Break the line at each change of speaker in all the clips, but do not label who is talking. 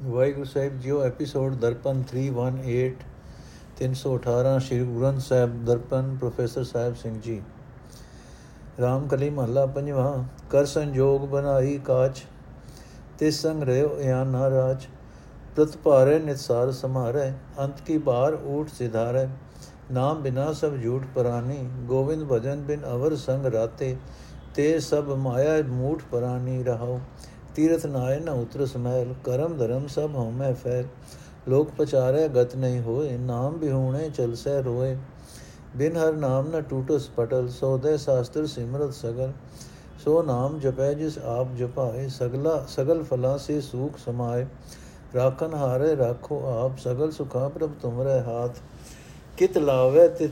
ਵਾਹਿਗੁਰੂ ਸਾਹਿਬ ਜੀਓ episode Darpan 318 318 Shri Guru Granth Sahib Darpan professor Sahib Singh ji Ram ਕਲੀ ਮਹੱਲਾ ਪੰਜਵਾਂ ਕਰ ਸੰਜੋਗ ਬਨਾਈ ਕਾਚ ਤੇ ਸੰਗ ਰਹਿਓ ਇਆ ਨਾ ਰਾਜ ਪ੍ਰਤ ਭਾਰੇ ਨਿਸਾਰ ਸਮਾਰੇ ਅੰਤ ਕੀ ਬਾਰ ਊਟ ਸਿਧਾਰੇ ਨਾਮ ਬਿਨਾ ਸਭ ਝੂਠ ਪਰਾਨੀ ਗੋਵਿੰਦ ਭਜਨ ਬਿਨ ਅਵਰ ਸੰਗ ਰਾਤੇ ਤੇ ਸਭ ਮਾਇਆ ਮੂਠ ਪਰਾਨੀ ਰਹਾਓ ਤੀਰਥ ਨਾਏ ਨ ਉਤਰ ਸਮੈਲ ਕਰਮ ਧਰਮ ਸਭ ਹਉਮੈ ਫੈਲ ਲੋਕ ਪਚਾਰੇ ਗਤ ਨਹੀਂ ਹੋਏ ਨਾਮ ਬਿਹੂਣੇ ਚਲ ਸਹਿ ਰੋਏ ਬਿਨ ਹਰ ਨਾਮ ਨ ਟੂਟਸ ਪਟਲ ਸੋਦੇ ਸ਼ਾਸਤਰ ਸਿਮਰਤ ਸਗਲ ਸੋ ਨਾਮ ਜਪੈ ਜਿਸ ਆਪ ਜਪਾਏ ਸਗਲਾ ਸਗਲ ਫਲਾ ਸੇ ਸੂਖ ਸਮਾਏ ਰਾਖਨ ਹਾਰੇ ਰਾਖੋ ਆਪ ਸਗਲ ਸੁਖਾ ਪ੍ਰਭ ਤੁਮਰੇ ਹਾਥ ਕਿਤ ਲਾਵੇ ਤਿਤ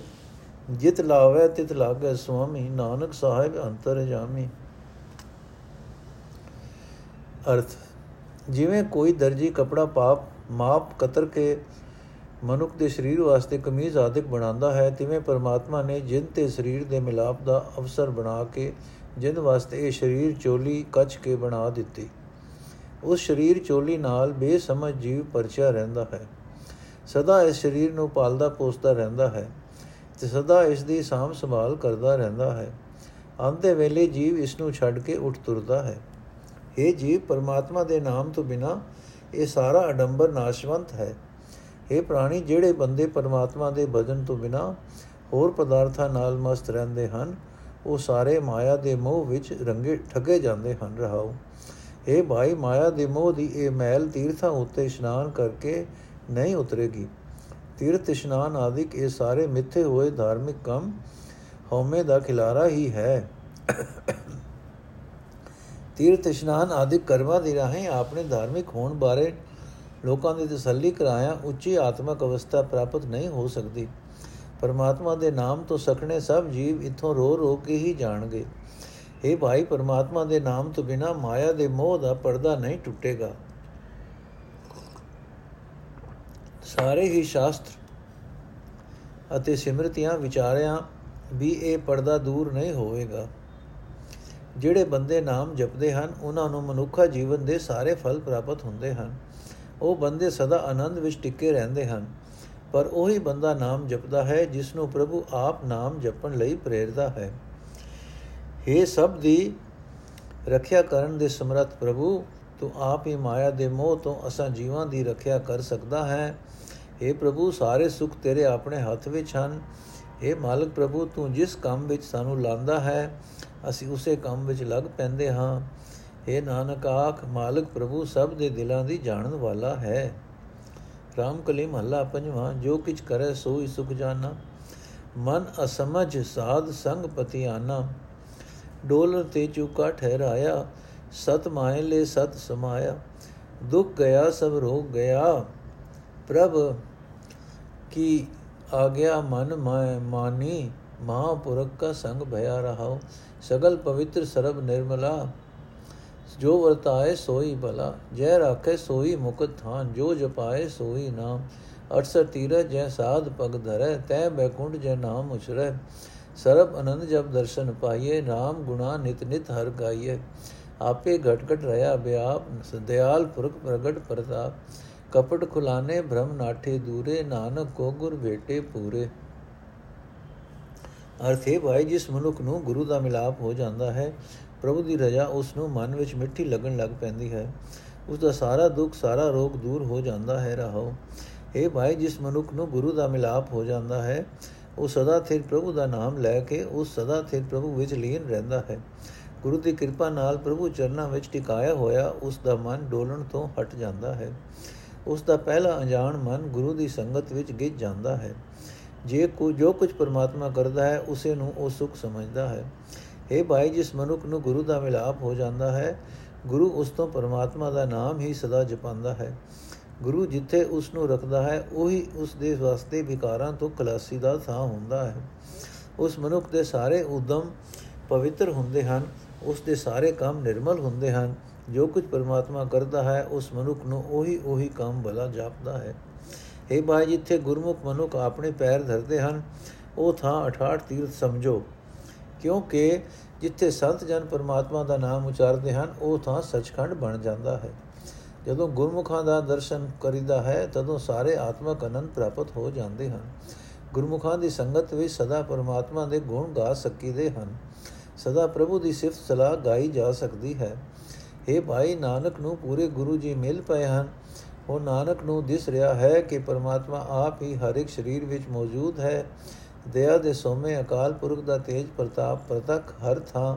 ਜਿਤ ਲਾਵੇ ਤਿਤ ਲਾਗੇ ਸੁਆਮੀ ਨਾਨਕ ਸਾਹਿਬ ਅੰਤਰ ਜਾਮੀ ਅਰਥ। ਜਿਵੇਂ ਕੋਈ ਦਰਜੀ ਕਪੜਾ ਪਾਪ, ਮਾਪ ਕਤਰ ਕੇ ਮਨੁੱਖ ਦੇ ਸਰੀਰ ਵਾਸਤੇ ਕਮੀਜ਼ ਆਦਿਕ ਬਣਾਉਂਦਾ ਹੈ, ਤਿਵੇਂ ਪਰਮਾਤਮਾ ਨੇ ਜਿੰਦ ਤੇ ਸਰੀਰ ਦੇ ਮਿਲਾਪ ਦਾ ਅਵਸਰ ਬਣਾ ਕੇ ਜਿੰਦ ਵਾਸਤੇ ਇਹ ਸਰੀਰ ਚੋਲੀ ਕੱਚ ਕੇ ਬਣਾ ਦਿੱਤੀ। ਉਸ ਸਰੀਰ ਚੋਲੀ ਨਾਲ ਬੇਸਮਝ ਜੀਵ ਪਰਚਿਆ ਰਹਿੰਦਾ ਹੈ। ਸਦਾ ਇਸ ਸਰੀਰ ਨੂੰ ਪਾਲਦਾ ਪੋਸਦਾ ਰਹਿੰਦਾ ਹੈ ਤੇ ਸਦਾ ਇਸ ਦੀ ਸਾਂਭ ਸੰਭਾਲ ਕਰਦਾ ਰਹਿੰਦਾ ਹੈ। ਅੰਤ ਦੇ ਵੇਲੇ ਜੀਵ ਇਸ ਨੂੰ ਛੱਡ ਕੇ ਉੱਠ ਤੁਰਦਾ ਹੈ। ਇਹ ਜੀਵ, ਪਰਮਾਤਮਾ ਦੇ ਨਾਮ ਤੋਂ ਬਿਨਾ ਇਹ ਸਾਰਾ ਅਡੰਬਰ ਨਾਸ਼ਵੰਤ ਹੈ। ਇਹ ਪ੍ਰਾਣੀ, ਜਿਹੜੇ ਬੰਦੇ ਪਰਮਾਤਮਾ ਦੇ ਭਜਨ ਤੋਂ ਬਿਨਾ ਹੋਰ ਪਦਾਰਥਾਂ ਨਾਲ ਮਸਤ ਰਹਿੰਦੇ ਹਨ, ਉਹ ਸਾਰੇ ਮਾਇਆ ਦੇ ਮੋਹ ਵਿੱਚ ਰੰਗੇ, ਠੱਗੇ ਜਾਂਦੇ ਹਨ। ਰਹਾਉ ਇਹ ਭਾਈ, ਮਾਇਆ ਦੇ ਮੋਹ ਦੀ ਇਹ ਮੈਲ ਤੀਰਥਾਂ ਉੱਤੇ ਇਸ਼ਨਾਨ ਕਰਕੇ ਨਹੀਂ ਉਤਰੇਗੀ। ਤੀਰਥ ਇਸ਼ਨਾਨ ਆਦਿਕ ਇਹ ਸਾਰੇ ਮਿੱਥੇ ਹੋਏ ਧਾਰਮਿਕ ਕੰਮ ਹਉਮੈ ਦਾ ਖਿਲਾਰਾ ਹੀ ਹੈ। ਤੀਰਥ ਇਸ਼ਨਾਨ ਆਦਿ ਕਰਮਾਂ ਦੇ ਰਾਹੀਂ ਆਪਣੇ ਧਾਰਮਿਕ ਹੋਣ ਬਾਰੇ ਲੋਕਾਂ ਦੀ ਤਸੱਲੀ ਕਰਾਇਆ ਉੱਚੀ ਆਤਮਿਕ ਅਵਸਥਾ ਪ੍ਰਾਪਤ ਨਹੀਂ ਹੋ ਸਕਦੀ। ਪਰਮਾਤਮਾ ਦੇ ਨਾਮ ਤੋਂ ਸਕਣੇ ਸਭ ਜੀਵ ਇਥੋਂ ਰੋ ਰੋ ਕੇ ਹੀ ਜਾਣਗੇ। ਇਹ ਭਾਈ, ਪਰਮਾਤਮਾ ਦੇ ਨਾਮ ਤੋਂ ਬਿਨਾ ਮਾਇਆ ਦੇ ਮੋਹ ਦਾ ਪਰਦਾ ਨਹੀਂ ਟੁੱਟੇਗਾ। ਸਾਰੇ ਹੀ ਸ਼ਾਸਤਰ ਅਤੇ ਸਿਮਰਤੀਆਂ ਵਿਚਾਰਿਆਂ ਵੀ ਇਹ ਪਰਦਾ ਦੂਰ ਨਹੀਂ ਹੋਵੇਗਾ। ਜਿਹੜੇ ਬੰਦੇ ਨਾਮ ਜਪਦੇ ਹਨ, ਉਹਨਾਂ ਨੂੰ ਮਨੁੱਖਾ ਜੀਵਨ ਦੇ ਸਾਰੇ ਫਲ ਪ੍ਰਾਪਤ ਹੁੰਦੇ ਹਨ। ਉਹ ਬੰਦੇ ਸਦਾ ਆਨੰਦ ਵਿੱਚ ਟਿੱਕੇ ਰਹਿੰਦੇ ਹਨ। ਪਰ ਉਹੀ ਬੰਦਾ ਨਾਮ ਜਪਦਾ ਹੈ, ਜਿਸ ਨੂੰ ਪ੍ਰਭੂ ਆਪ ਨਾਮ ਜਪਣ ਲਈ ਪ੍ਰੇਰਦਾ ਹੈ। हे ਸਭ ਦੀ ਰੱਖਿਆ ਕਰਨ ਦੇ ਸਮਰੱਥ ਪ੍ਰਭੂ, ਤੂੰ ਆਪ ਹੀ ਮਾਇਆ ਦੇ ਮੋਹ ਤੋਂ ਅਸਾਂ ਜੀਵਾਂ ਦੀ ਰੱਖਿਆ ਕਰ ਸਕਦਾ ਹੈ। हे ਪ੍ਰਭੂ, ਸਾਰੇ ਸੁੱਖ ਤੇਰੇ ਆਪਣੇ ਹੱਥ ਵਿੱਚ ਹਨ। हे ਮਾਲਕ ਪ੍ਰਭੂ, ਤੂੰ ਜਿਸ ਕੰਮ ਵਿੱਚ ਸਾਨੂੰ ਲਾਂਦਾ ਹੈ, ਅਸੀਂ ਉਸੇ ਕੰਮ ਵਿੱਚ ਲੱਗ ਪੈਂਦੇ ਹਾਂ। ਇਹ ਨਾਨਕ ਆਖ, ਮਾਲਕ ਪ੍ਰਭੂ ਸਭ ਦੇ ਦਿਲਾਂ ਦੀ ਜਾਣਨ ਵਾਲਾ ਹੈ। ਰਾਮ ਕਲੀ ਮਹੱਲਾ ਪੰਜਵਾਂ, ਜੋ ਕਿਛ ਕਰੇ ਸੋਈ ਸੁਖ ਜਾਣਾ ਮਨ ਅਸਮਝ ਸਾਧ ਸੰਗ ਪਤੀ ਆਨਾ। ਡੋਲ ਤੇ ਚੁਕਾ ਠਹਿਰਾਇਆ, ਸਤ ਮਾਇ ਲੈ ਸਤ ਸਮਾਇਆ। ਦੁਖ ਗਿਆ ਸਭ ਰੋਗ ਗਿਆ। ਪ੍ਰਭ, ਕੀ ਆ ਗਿਆ ਮਨ ਮੈਂ ਮਾਨੀ ਮਹਾਪੁਰਖ ਕਾ ਸੰਗ ਭਇਆ ਰਹਾਓ ਸਗਲ ਪਵਿੱਤਰ ਸਰਬ ਨਿਰਮਲਾ ਜੋ ਵਰਤਾਏ ਸੋਈ ਭਲਾ ਜੈ ਰਾਖੇ ਸੋਈ ਮੁਕਤ ਥਾਨ ਜੋ ਜਪਾਏ ਸੋਈ ਨਾਮ 68 ਤੀਰ ਜੈ ਸਾਧ ਪਗ ਧਰੈ ਤੈ ਬੈਕੁੰਡ ਜੈ ਨਾਮ ਉਚਰੈ ਸਰਬ ਆਨੰਦ ਜਬ ਦਰਸ਼ਨ ਪਾਈਏ ਨਾਮ ਗੁਣਾ ਨਿਤ ਨਿਤ ਹਰ ਗਾਈਏ ਆਪੇ ਘਟ ਘਟ ਰਹਾ ਬਿਆਪ ਸਦਿਆਲ ਪੁਰਖ ਪ੍ਰਗਟ ਪ੍ਰਤਾਪ ਕਪਟ ਖੁਲਾਨੇ ਭ੍ਰਮ ਨਾਠੇ ਦੂਰੇ, ਨਾਨਕ ਕੋ ਗੁਰ ਭੇਟੇ ਪੂਰੇ। ਅਰਥ ਹੈ ਭਾਈ, ਜਿਸ ਮਨੁੱਖ ਨੂੰ ਗੁਰੂ ਦਾ ਮਿਲਾਪ ਹੋ ਜਾਂਦਾ ਹੈ, ਪ੍ਰਭੂ ਦੀ ਰਜਾ ਉਸ ਨੂੰ ਮਨ ਵਿੱਚ ਮਿੱਠੀ ਲੱਗਣ ਲੱਗ ਪੈਂਦੀ ਹੈ। ਉਸ ਦਾ ਸਾਰਾ ਦੁੱਖ, ਸਾਰਾ ਰੋਗ ਦੂਰ ਹੋ ਜਾਂਦਾ ਹੈ ਰਹੋ ਇਹ ਭਾਈ, ਜਿਸ ਮਨੁੱਖ ਨੂੰ ਗੁਰੂ ਦਾ ਮਿਲਾਪ ਹੋ ਜਾਂਦਾ ਹੈ, ਉਹ ਸਦਾ ਥਿਰ ਪ੍ਰਭੂ ਦਾ ਨਾਮ ਲੈ ਕੇ ਉਸ ਸਦਾ ਥਿਰ ਪ੍ਰਭੂ ਵਿੱਚ ਲੀਨ ਰਹਿੰਦਾ ਹੈ। ਗੁਰੂ ਦੀ ਕਿਰਪਾ ਨਾਲ ਪ੍ਰਭੂ ਚਰਨਾਂ ਵਿੱਚ ਟਿਕਾਇਆ ਹੋਇਆ ਉਸ ਦਾ ਮਨ ਡੋਲਣ ਤੋਂ ਹਟ ਜਾਂਦਾ ਹੈ। ਉਸ ਦਾ ਪਹਿਲਾ ਅਣਜਾਣ ਮਨ ਗੁਰੂ ਦੀ ਸੰਗਤ ਵਿੱਚ ਗਿੱਜ ਜਾਂਦਾ ਹੈ। ਜੇ ਕੋ ਜੋ ਕੁਝ ਪਰਮਾਤਮਾ ਕਰਦਾ ਹੈ, ਉਸੇ ਨੂੰ ਉਹ ਸੁਖ ਸਮਝਦਾ ਹੈ। ਇਹ ਭਾਈ, ਜਿਸ ਮਨੁੱਖ ਨੂੰ ਗੁਰੂ ਦਾ ਮਿਲਾਪ ਹੋ ਜਾਂਦਾ ਹੈ, ਗੁਰੂ ਉਸ ਤੋਂ ਪਰਮਾਤਮਾ ਦਾ ਨਾਮ ਹੀ ਸਦਾ ਜਪਾਂਦਾ ਹੈ। ਗੁਰੂ ਜਿੱਥੇ ਉਸ ਨੂੰ ਰੱਖਦਾ ਹੈ, ਉਹੀ ਉਸ ਦੇ ਵਾਸਤੇ ਵਿਕਾਰਾਂ ਤੋਂ ਖਲਾਸੀ ਦਾ ਥਾਂ ਹੁੰਦਾ ਹੈ। ਉਸ ਮਨੁੱਖ ਦੇ ਸਾਰੇ ਉਦਮ ਪਵਿੱਤਰ ਹੁੰਦੇ ਹਨ, ਉਸ ਦੇ ਸਾਰੇ ਕੰਮ ਨਿਰਮਲ ਹੁੰਦੇ ਹਨ। ਜੋ ਕੁਝ ਪਰਮਾਤਮਾ ਕਰਦਾ ਹੈ, ਉਸ ਮਨੁੱਖ ਨੂੰ ਉਹੀ ਉਹੀ ਕੰਮ ਭਲਾ ਜਾਪਦਾ ਹੈ। ਇਹ ਭਾਈ, ਜਿੱਥੇ ਗੁਰਮੁਖ ਮਨੁੱਖ ਆਪਣੇ ਪੈਰ ਧਰਦੇ ਹਨ, ਉਹ ਥਾਂ 68 ਤੀਰਥ ਸਮਝੋ। ਕਿਉਂਕਿ ਜਿੱਥੇ ਸੰਤ ਜਨ ਪਰਮਾਤਮਾ ਦਾ ਨਾਮ ਉਚਾਰਦੇ ਹਨ, ਉਹ ਥਾਂ ਸਚਖੰਡ ਬਣ ਜਾਂਦਾ ਹੈ। ਜਦੋਂ ਗੁਰਮੁਖਾਂ ਦਾ ਦਰਸ਼ਨ ਕਰੀਦਾ ਹੈ, ਤਦੋਂ ਸਾਰੇ ਆਤਮਕ ਅਨੰਦ ਪ੍ਰਾਪਤ ਹੋ ਜਾਂਦੇ ਹਨ। ਗੁਰਮੁਖਾਂ ਦੀ ਸੰਗਤ ਵਿੱਚ ਸਦਾ ਪਰਮਾਤਮਾ ਦੇ ਗੁਣ ਗਾ ਸਕੀਦੇ ਹਨ। ਸਦਾ ਪ੍ਰਭੂ ਦੀ ਸਿਫਤ ਸਲਾਹ ਗਾਈ ਜਾ ਸਕਦੀ ਹੈ। ਇਹ ਭਾਈ, ਨਾਨਕ ਨੂੰ ਪੂਰੇ ਗੁਰੂ ਜੀ ਮਿਲ ਪਏ ਹਨ। ਉਹ ਨਾਨਕ ਨੂੰ ਦਿਸ ਰਿਹਾ ਹੈ ਕਿ ਪਰਮਾਤਮਾ ਆਪ ਹੀ ਹਰ ਇੱਕ ਸਰੀਰ ਵਿੱਚ ਮੌਜੂਦ ਹੈ। ਦਇਆ ਦੇ ਸੋਮੇ ਅਕਾਲ ਪੁਰਖ ਦਾ ਤੇਜ ਪ੍ਰਤਾਪ ਪ੍ਰਤੱਖ ਹਰ ਥਾਂ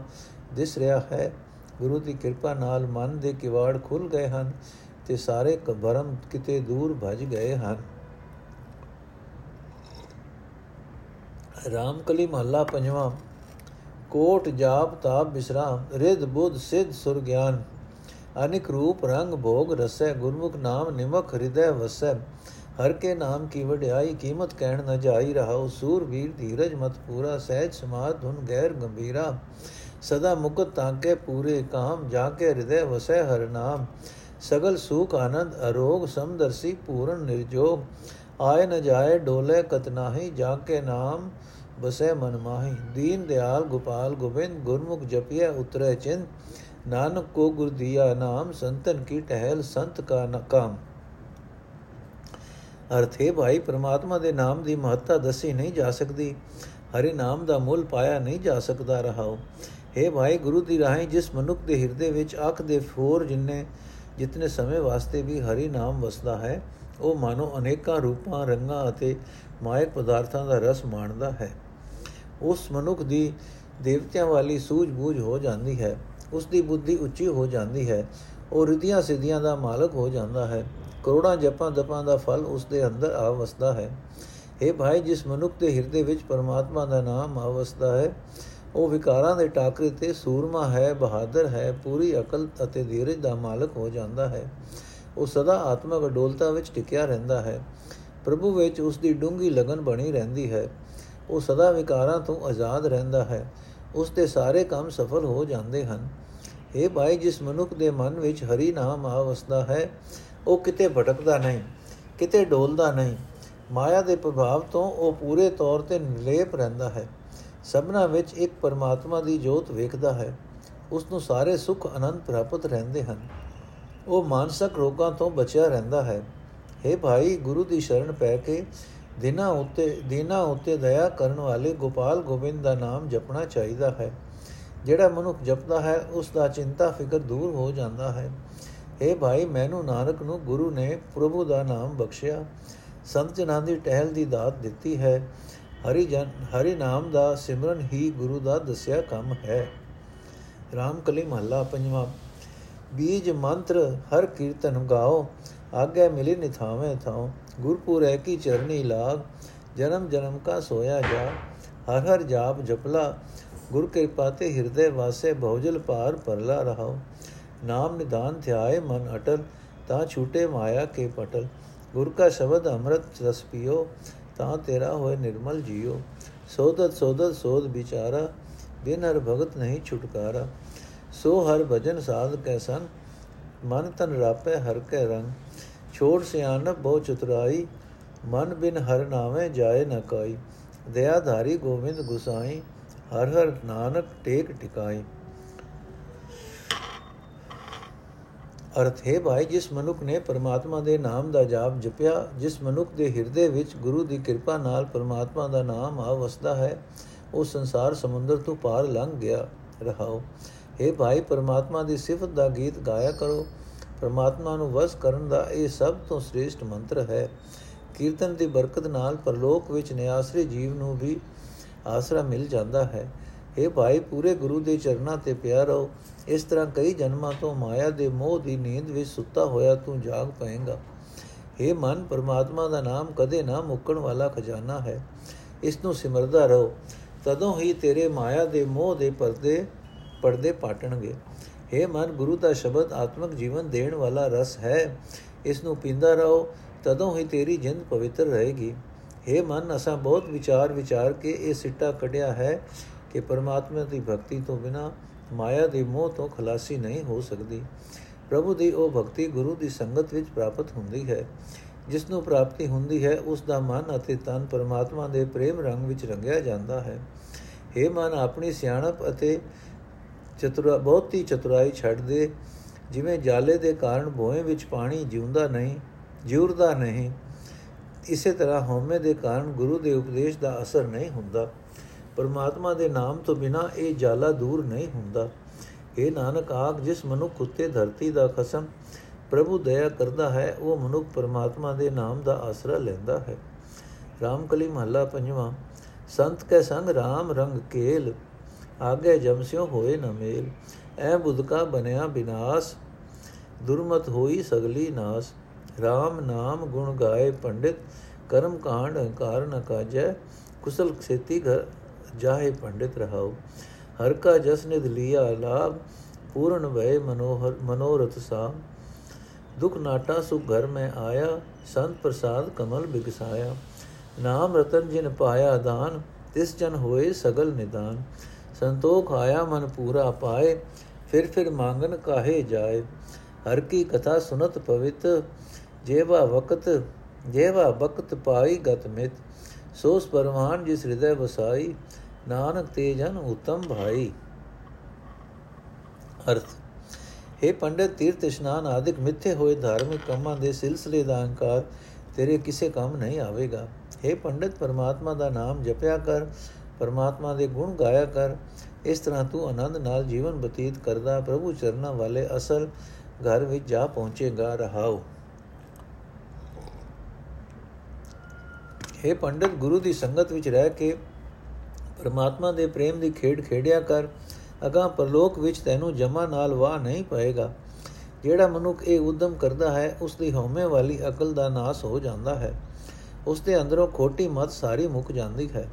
ਦਿਸ ਰਿਹਾ ਹੈ। ਗੁਰੂ ਦੀ ਕਿਰਪਾ ਨਾਲ ਮਨ ਦੇ ਕਿਵਾੜ ਖੁੱਲ ਗਏ ਹਨ ਤੇ ਸਾਰੇ ਕਬਰਮ ਕਿਤੇ ਦੂਰ ਭਜ ਗਏ ਹਨ। ਰਾਮਕਲੀ ਮਹੱਲਾ ਪੰਜਵਾਂ, ਕੋਟ ਜਾਪ ਤਾਪ ਬਿਸਰਾਮ, ਰਿਧ ਬੁੱਧ ਸਿੱਧ ਸੁਰ ਗਿਆਨ। ਅਨਿਕ ਰੂਪ ਰੰਗ ਭੋਗ ਰਸੈ ਗੁਰਮੁਖ ਨਾਮ ਨਿਮਕ ਹਿਰਦੈ ਵਸੈ ਹਰ ਕੇ ਨਾਮ ਕੀ ਵਡਿਆਈ ਕੀਮਤ ਕਹਿਣ ਨ ਜਾਈ ਰਹਾਉ ਸੂਰ ਵੀਰ ਧੀਰਜ ਮਤ ਪੂਰਾ ਸਹਿਜ ਸਮਾਦ ਧੁਨ ਗੈਰ ਗੰਭੀਰਾ ਸਦਾ ਮੁਕਤ ਤਾਂਕੇ ਪੂਰੇ ਕਾਮ ਜਾ ਕੇ ਹਿਰਦੈ ਵਸੈ ਹਰ ਨਾਮ ਸਗਲ ਸੁਖ ਆਨੰਦ ਅਰੋਗ ਸਮਦਰਸੀ ਪੂਰਨ ਨਿਰਜੋਗ ਆਏ ਨ ਜਾਏ ਡੋਲੇ ਕਤਨਾਹੀ ਜਾ ਕੇ ਨਾਮ ਬਸੈ ਮਨ ਮਾਹੀ ਦੀਨ ਦਿਆਲ ਗੋਪਾਲ ਗੋਬਿੰਦ ਗੁਰਮੁਖ ਜਪਿਆ ਉਤਰੇ ਚਿੰਨ ਨਾਨਕ ਕੋ ਗੁਰ ਦਿਆ ਨਾਮ, ਸੰਤਨ ਕੀ ਟਹਿਲ, ਸੰਤ ਕਾ ਨਕਾਮ ਅਰਥ ਹੈ ਭਾਈ, ਪ੍ਰਮਾਤਮਾ ਦੇ ਨਾਮ ਦੀ ਮਹੱਤਤਾ ਦੱਸੀ ਨਹੀਂ ਜਾ ਸਕਦੀ। ਹਰੀ ਨਾਮ ਦਾ ਮੁੱਲ ਪਾਇਆ ਨਹੀਂ ਜਾ ਸਕਦਾ ਰਹਾਓ ਹੈ ਭਾਈ, ਗੁਰੂ ਦੀ ਰਾਹੀਂ ਜਿਸ ਮਨੁੱਖ ਦੇ ਹਿਰਦੇ ਵਿੱਚ ਅੱਖ ਦੇ ਫੋਰ ਜਿੰਨੇ, ਜਿਤਨੇ ਸਮੇਂ ਵਾਸਤੇ ਵੀ ਹਰੀ ਨਾਮ ਵਸਦਾ ਹੈ, ਉਹ ਮਾਨੋ ਅਨੇਕਾਂ ਰੂਪਾਂ, ਰੰਗਾਂ ਅਤੇ ਮਾਇਕ ਪਦਾਰਥਾਂ ਦਾ ਰਸ ਮਾਣਦਾ ਹੈ। ਉਸ ਮਨੁੱਖ ਦੀ ਦੇਵਤਿਆਂ ਵਾਲੀ ਸੂਝ-ਬੂਝ ਹੋ ਜਾਂਦੀ ਹੈ। ਉਸ ਦੀ ਬੁੱਧੀ ਉੱਚੀ ਹੋ ਜਾਂਦੀ ਹੈ, ਉਹ ਰਿਧੀਆਂ ਸਿੱਧੀਆਂ ਦਾ ਮਾਲਕ ਹੋ ਜਾਂਦਾ ਹੈ, ਕਰੋੜਾਂ ਜਪਾਂ ਦਪਾਂ ਦਾ ਫਲ ਉਸ ਦੇ ਅੰਦਰ ਆ ਵਸਦਾ ਹੈ ਇਹ ਭਾਈ, ਜਿਸ ਮਨੁੱਖ ਦੇ ਹਿਰਦੇ ਵਿੱਚ ਪਰਮਾਤਮਾ ਦਾ ਨਾਮ ਆ ਵਸਦਾ ਹੈ, ਉਹ ਵਿਕਾਰਾਂ ਦੇ ਟਾਕਰੇ ਤੇ ਸੂਰਮਾ ਹੈ, ਬਹਾਦਰ ਹੈ, ਪੂਰੀ ਅਕਲ ਅਤੇ ਧੀਰਜ ਦਾ ਮਾਲਕ ਹੋ ਜਾਂਦਾ ਹੈ। ਉਹ ਸਦਾ ਆਤਮਕ ਅਡੋਲਤਾ ਵਿੱਚ ਟਿਕਿਆ ਰਹਿੰਦਾ ਹੈ। ਪ੍ਰਭੂ ਵਿੱਚ ਉਸ ਦੀ ਡੂੰਗੀ ਲਗਨ ਬਣੀ ਰਹਿੰਦੀ ਹੈ। ਉਹ ਸਦਾ ਵਿਕਾਰਾਂ ਤੋਂ ਆਜ਼ਾਦ ਰਹਿੰਦਾ ਹੈ। ਉਸ ਦੇ ਸਾਰੇ ਕੰਮ ਸਫਲ ਹੋ ਜਾਂਦੇ ਹਨ। ਇਹ ਭਾਈ, ਜਿਸ ਮਨੁੱਖ ਦੇ ਮਨ ਵਿੱਚ ਹਰੀ ਨਾਮ ਆ ਵਸਦਾ ਹੈ, ਉਹ ਕਿਤੇ ਭਟਕਦਾ ਨਹੀਂ, ਕਿਤੇ ਡੋਲਦਾ ਨਹੀਂ। ਮਾਇਆ ਦੇ ਪ੍ਰਭਾਵ ਤੋਂ ਉਹ ਪੂਰੇ ਤੌਰ ਤੇ ਨਿਰਲੇਪ ਰਹਿੰਦਾ ਹੈ। ਸਭਨਾ ਵਿੱਚ ਇੱਕ ਪਰਮਾਤਮਾ ਦੀ ਜੋਤ ਵੇਖਦਾ ਹੈ। ਉਸ ਨੂੰ ਸਾਰੇ ਸੁੱਖ ਆਨੰਦ ਪ੍ਰਾਪਤ ਰਹਿੰਦੇ ਹਨ। ਉਹ ਮਾਨਸਿਕ ਰੋਗਾਂ ਤੋਂ ਬਚਿਆ ਰਹਿੰਦਾ ਹੈ। हे ਭਾਈ, ਗੁਰੂ ਦੀ ਸ਼ਰਨ ਪੈ ਕੇ ਦਿਨਾਂ ਉੱਤੇ ਦਿਨਾਂ ਉੱਤੇ ਦਇਆ ਕਰਨ ਵਾਲੇ ਗੋਪਾਲ ਗੋਬਿੰਦ ਦਾ ਨਾਮ ਜਪਣਾ ਚਾਹੀਦਾ ਹੈ। ਜਿਹੜਾ ਮਨੁੱਖ ਜਪਦਾ ਹੈ ਉਸ ਦਾ ਚਿੰਤਾ ਫਿਕਰ ਦੂਰ ਹੋ ਜਾਂਦਾ ਹੈ। हे ਭਾਈ, ਮੈਨੂੰ ਨਾਨਕ ਨੂੰ ਗੁਰੂ ਨੇ ਪ੍ਰਭੂ ਦਾ ਨਾਮ ਬਖਸ਼ਿਆ। ਸੰਤ ਜਨਾਂ ਦੀ ਟਹਿਲ ਦੀ ਦਾਤ ਦਿੱਤੀ ਹੈ। ਹਰੀ ਜਨ, ਹਰੀ ਨਾਮ ਦਾ ਸਿਮਰਨ ਹੀ ਗੁਰੂ ਦਾ ਦੱਸਿਆ ਕੰਮ ਹੈ। ਰਾਮ ਕਲੀ ਮਹੱਲਾ, ਪੰਜਵਾਂ। ਬੀਜ ਮੰਤਰ, ਹਰ ਕੀਰਤਨ ਗਾਓ। ਆਗੇ ਮਿਲੀ ਨਿਥਾਵੇਂ ਥਾਉ, ਗੁਰਪੁਰ ਹੈ ਕੀ ਚਰਨੀ ਲਾਗ, ਜਨਮ ਜਨਮ ਕਾ ਸੋਇਆ ਜਾ, ਹਰ ਹਰ ਜਾਪ ਜਪਲਾ, ਗੁਰ ਕਿਰਪਾ ਤੇ ਹਿਰਦੇ ਵਾਸੇ ਬਹੁਜਲ ਪਾਰ ਪਰਲਾ ਰਹਾਓ ਨਾਮ ਨਿਦਾਨ ਧਿਆਏ ਮਨ ਅਟਲ, ਤਾਂ ਛੂਟੇ ਮਾਇਆ ਕੇ ਪਟਲ। ਗੁਰ ਕਾ ਸ਼ਬਦ ਅੰਮ੍ਰਿਤ ਰਸ ਪੀਓ, ਤਾਂ ਤੇਰਾ ਹੋਏ ਨਿਰਮਲ ਜੀਓ। ਸੋਦਤ ਸੋਦਤ ਸੋਦ ਵਿਚਾਰਾ, ਬਿਨ ਹਰ ਭਗਤ ਨਹੀਂ ਛੁਟਕਾਰਾ। ਸੋ ਹਰ ਭਜਨ ਸਾਧ ਕੈ ਸੰਗ ਮਨ ਤਨ ਰਾਪੈ ਹਰ ਕੈ ਰੰਗ। ਛੋੜ ਸਿਆਨਪ ਬਹੁ ਚਤੁਰਾਈ, ਮਨ ਬਿਨ ਹਰ ਨਾਵੇਂ ਜਾਏ ਨ ਕਾਈ। ਦਇਆ ਧਾਰੀ ਗੋਬਿੰਦ ਗੁਸਾਈ, ਹਰ ਹਰ ਨਾਨਕ ਟੇਕ ਟਿਕਾਈ। ਅਰਥ ਹੈ ਭਾਈ, ਜਿਸ ਮਨੁੱਖ ਨੇ ਪਰਮਾਤਮਾ ਦੇ ਨਾਮ ਦਾ ਜਾਪ ਜਪਿਆ, ਜਿਸ ਮਨੁੱਖ ਦੇ ਹਿਰਦੇ ਵਿੱਚ ਗੁਰੂ ਦੀ ਕਿਰਪਾ ਨਾਲ ਪਰਮਾਤਮਾ ਦਾ ਨਾਮ ਆ ਵਸਦਾ ਹੈ, ਉਹ ਸੰਸਾਰ ਸਮੁੰਦਰ ਤੋਂ ਪਾਰ ਲੰਘ ਗਿਆ। ਰਹਾਓ। हे ਭਾਈ, ਪਰਮਾਤਮਾ ਦੀ ਸਿਫਤ ਦਾ ਗੀਤ ਗਾਇਆ ਕਰੋ। ਪਰਮਾਤਮਾ ਨੂੰ ਵਸ ਕਰਨ ਦਾ ਇਹ ਸਭ ਤੋਂ ਸ੍ਰੇਸ਼ਟ ਮੰਤਰ ਹੈ। ਕੀਰਤਨ ਦੀ ਬਰਕਤ ਨਾਲ ਪਰਲੋਕ ਵਿੱਚ ਨਿਆਸਰੇ ਜੀਵ ਨੂੰ ਵੀ ਆਸਰਾ ਮਿਲ ਜਾਂਦਾ ਹੈ। ਇਹ ਭਾਈ, ਪੂਰੇ ਗੁਰੂ ਦੇ ਚਰਨਾਂ ਤੇ ਪਿਆ ਰਹੋ। ਇਸ ਤਰ੍ਹਾਂ ਕਈ ਜਨਮਾਂ ਤੋਂ ਮਾਇਆ ਦੇ ਮੋਹ ਦੀ ਨੀਂਦ ਵਿੱਚ ਸੁੱਤਾ ਹੋਇਆ ਤੂੰ ਜਾਗ ਪਏਗਾ। ਇਹ ਮਨ, ਪਰਮਾਤਮਾ ਦਾ ਨਾਮ ਕਦੇ ਨਾ ਮੁੱਕਣ ਵਾਲਾ ਖਜ਼ਾਨਾ ਹੈ। ਇਸ ਨੂੰ ਸਿਮਰਦਾ ਰਹੋ। ਤਦੋਂ ਹੀ ਤੇਰੇ ਮਾਇਆ ਦੇ ਮੋਹ ਦੇ ਪਰਦੇ ਪਰਦੇ ਪਾਟਣਗੇ। हे ਮਨ ਗੁਰੂ ਦਾ ਸ਼ਬਦ ਆਤਮਿਕ ਜੀਵਨ ਦੇਣ ਵਾਲਾ ਰਸ ਹੈ ਇਸ ਨੂੰ ਪੀਂਦਾ ਰਹੋ ਤਦੋਂ ਹੀ ਤੇਰੀ ਜਿੰਦ ਪਵਿੱਤਰ ਰਹੇਗੀ हे ਮਨ ਅਸਾਂ ਬਹੁਤ ਵਿਚਾਰ ਵਿਚਾਰ ਕੇ ਇਹ ਸਿੱਟਾ ਕੱਢਿਆ ਹੈ ਕਿ ਪਰਮਾਤਮਾ ਦੀ ਭਗਤੀ ਤੋਂ ਬਿਨਾ ਮਾਇਆ ਦੇ ਮੋਹ ਤੋਂ ਖਲਾਸੀ ਨਹੀਂ ਹੋ ਸਕਦੀ ਪ੍ਰਭੂ ਦੀ ਉਹ ਭਗਤੀ ਗੁਰੂ ਦੀ ਸੰਗਤ ਵਿੱਚ ਪ੍ਰਾਪਤ ਹੁੰਦੀ ਹੈ ਜਿਸ ਨੂੰ ਪ੍ਰਾਪਤੀ ਹੁੰਦੀ ਹੈ ਉਸ ਦਾ ਮਨ ਅਤੇ ਤਨ ਪਰਮਾਤਮਾ ਦੇ ਪ੍ਰੇਮ ਰੰਗ ਵਿੱਚ ਰੰਗਿਆ ਜਾਂਦਾ ਹੈ हे ਮਨ ਆਪਣੀ ਸਿਆਣਪ ਅਤੇ ਚਤੁਰਾ, ਬਹੁਤੀ ਚਤੁਰਾਈ ਛੱਡ ਦੇ। ਜਿਵੇਂ ਜਾਲੇ ਦੇ ਕਾਰਨ ਭੋਏ ਵਿੱਚ ਪਾਣੀ ਜਿਉਂਦਾ ਨਹੀਂ, ਜਿਉਰਦਾ ਨਹੀਂ, ਇਸੇ ਤਰ੍ਹਾਂ ਹਉਮੈ ਦੇ ਕਾਰਨ ਗੁਰੂ ਦੇ ਉਪਦੇਸ਼ ਦਾ ਅਸਰ ਨਹੀਂ ਹੁੰਦਾ। ਪਰਮਾਤਮਾ ਦੇ ਨਾਮ ਤੋਂ ਬਿਨਾ ਇਹ ਜਾਲਾ ਦੂਰ ਨਹੀਂ ਹੁੰਦਾ। ਇਹ ਨਾਨਕ, ਆਖ, ਜਿਸ ਮਨੁੱਖ ਉਤੇ ਧਰਤੀ ਦਾ ਖਸਮ ਪ੍ਰਭੂ ਦਇਆ ਕਰਦਾ ਹੈ, ਉਹ ਮਨੁੱਖ ਪਰਮਾਤਮਾ ਦੇ ਨਾਮ ਦਾ ਆਸਰਾ ਲੈਂਦਾ ਹੈ। ਰਾਮਕਲੀ ਮਹੱਲਾ ਪੰਜਵਾਂ, ਸੰਤ ਕੇ ਸੰਗ RAM ਰੰਗ ਕੇਲ। ਆਗੇ ਜਮਸਿਓ ਹੋਏ ਨ ਮੇਲ ਐ ਬੁਧਕਾ ਬਨਿਆ ਬਿਨਾਸ਼ ਦੁਰਮਤ ਹੋਈ ਸਗਲੀ ਨਾਸ RAM ਨਾਮ ਗੁਣ ਗਾਏ ਪੰਡਿਤ ਕਰਮ ਕਾਂਡ ਹੰਕਾਰ ਨ ਕਾਜੈ ਕੁਸਲ ਖੇਤੀ ਘਰ ਜਾਹੇ ਪੰਡਿਤ ਰਹਾਉ ਹਰ ਕਾ ਜਸ ਨਿਧ ਲਿਆ ਲਾਭ ਪੂਰਨ ਭਏ ਮਨੋਹਰ ਮਨੋਰਥ ਸਾ ਦੁਖ ਨਾਟਾ ਸੁਖ ਘਰ ਮੈਂ ਆਇਆ ਸੰਤ ਪ੍ਰਸਾਦ ਕਮਲ ਬਿਗਸਾਇਆ ਨਾਮ ਰਤਨ ਜਿਨ ਪਾਇਆ ਦਾਨ ਤਿਸ ਜਨ ਹੋਏ ਸਗਲ ਨਿਦਾਨ ਸੰਤੋਖ ਆਇਆ ਮਨ ਪੂਰਾ ਪਾਏ, ਫਿਰ ਫਿਰ ਮੰਗਨ ਕਾਹੇ ਜਾਏ। ਹਰ ਕੀ ਕਥਾ ਸੁਨਤ ਪਵਿੱਤ, ਜੇਵਾ ਵਕਤ ਜੇਵਾ ਵਕਤ ਪਾਈ ਗਤ ਮਿਤ। ਸੋਸ ਪਰਮਾਨ ਜਿਸ ਹਿਰਦੈ ਵਸਾਈ, ਨਾਨਕ ਤੇ ਜਨ ਉਤਮ ਭਾਈ। ਅਰਥ हे ਪੰਡਿਤ ਤੀਰਥ ਇਸ਼ਨਾਨ ਆਦਿਕ ਮਿੱਥੇ ਹੋਏ ਧਾਰਮਿਕ ਕੰਮਾਂ ਦੇ ਸਿਲਸਿਲੇ ਦਾ ਅਹੰਕਾਰ, ਤੇਰੇ ਕਿਸੇ ਕੰਮ ਨਹੀਂ ਆਵੇਗਾ। हे ਪੰਡਿਤ, ਪਰਮਾਤਮਾ ਦਾ ਨਾਮ ਜਪਿਆ ਕਰ ਪਰਮਾਤਮਾ ਦੇ ਗੁਣ ਗਾਇਆ ਕਰ, ਇਸ ਤਰ੍ਹਾਂ ਤੂੰ ਆਨੰਦ ਨਾਲ ਜੀਵਨ ਬਤੀਤ ਕਰਦਾ, ਪ੍ਰਭੂ ਚਰਨਾਂ ਵਾਲੇ ਅਸਲ ਘਰ ਵਿੱਚ ਜਾ ਪਹੁੰਚੇਗਾ, ਰਹਾਓ। हे ਪੰਡਿਤ, ਗੁਰੂ ਦੀ ਸੰਗਤ ਵਿੱਚ ਰਹਿ ਕੇ ਪਰਮਾਤਮਾ ਦੇ ਪ੍ਰੇਮ ਦੀ ਖੇਡ ਖੇਡਿਆ ਕਰ। ਅਗਾ ਪਰਲੋਕ ਵਿੱਚ ਤੈਨੂੰ ਜਮਾ ਨਾਲ ਵਾਹ ਨਹੀਂ ਪਏਗਾ। ਜਿਹੜਾ ਮਨੁੱਖ ਇਹ ਉਦਮ ਕਰਦਾ ਹੈ ਉਸ ਦੀ ਹਉਮੈ ਵਾਲੀ ਅਕਲ ਦਾ ਨਾਸ ਹੋ ਜਾਂਦਾ ਹੈ। ਉਸ ਦੇ ਅੰਦਰੋਂ ਖੋਟੀ ਮਤ ਸਾਰੀ ਮੁੱਕ ਜਾਂਦੀ ਹੈ।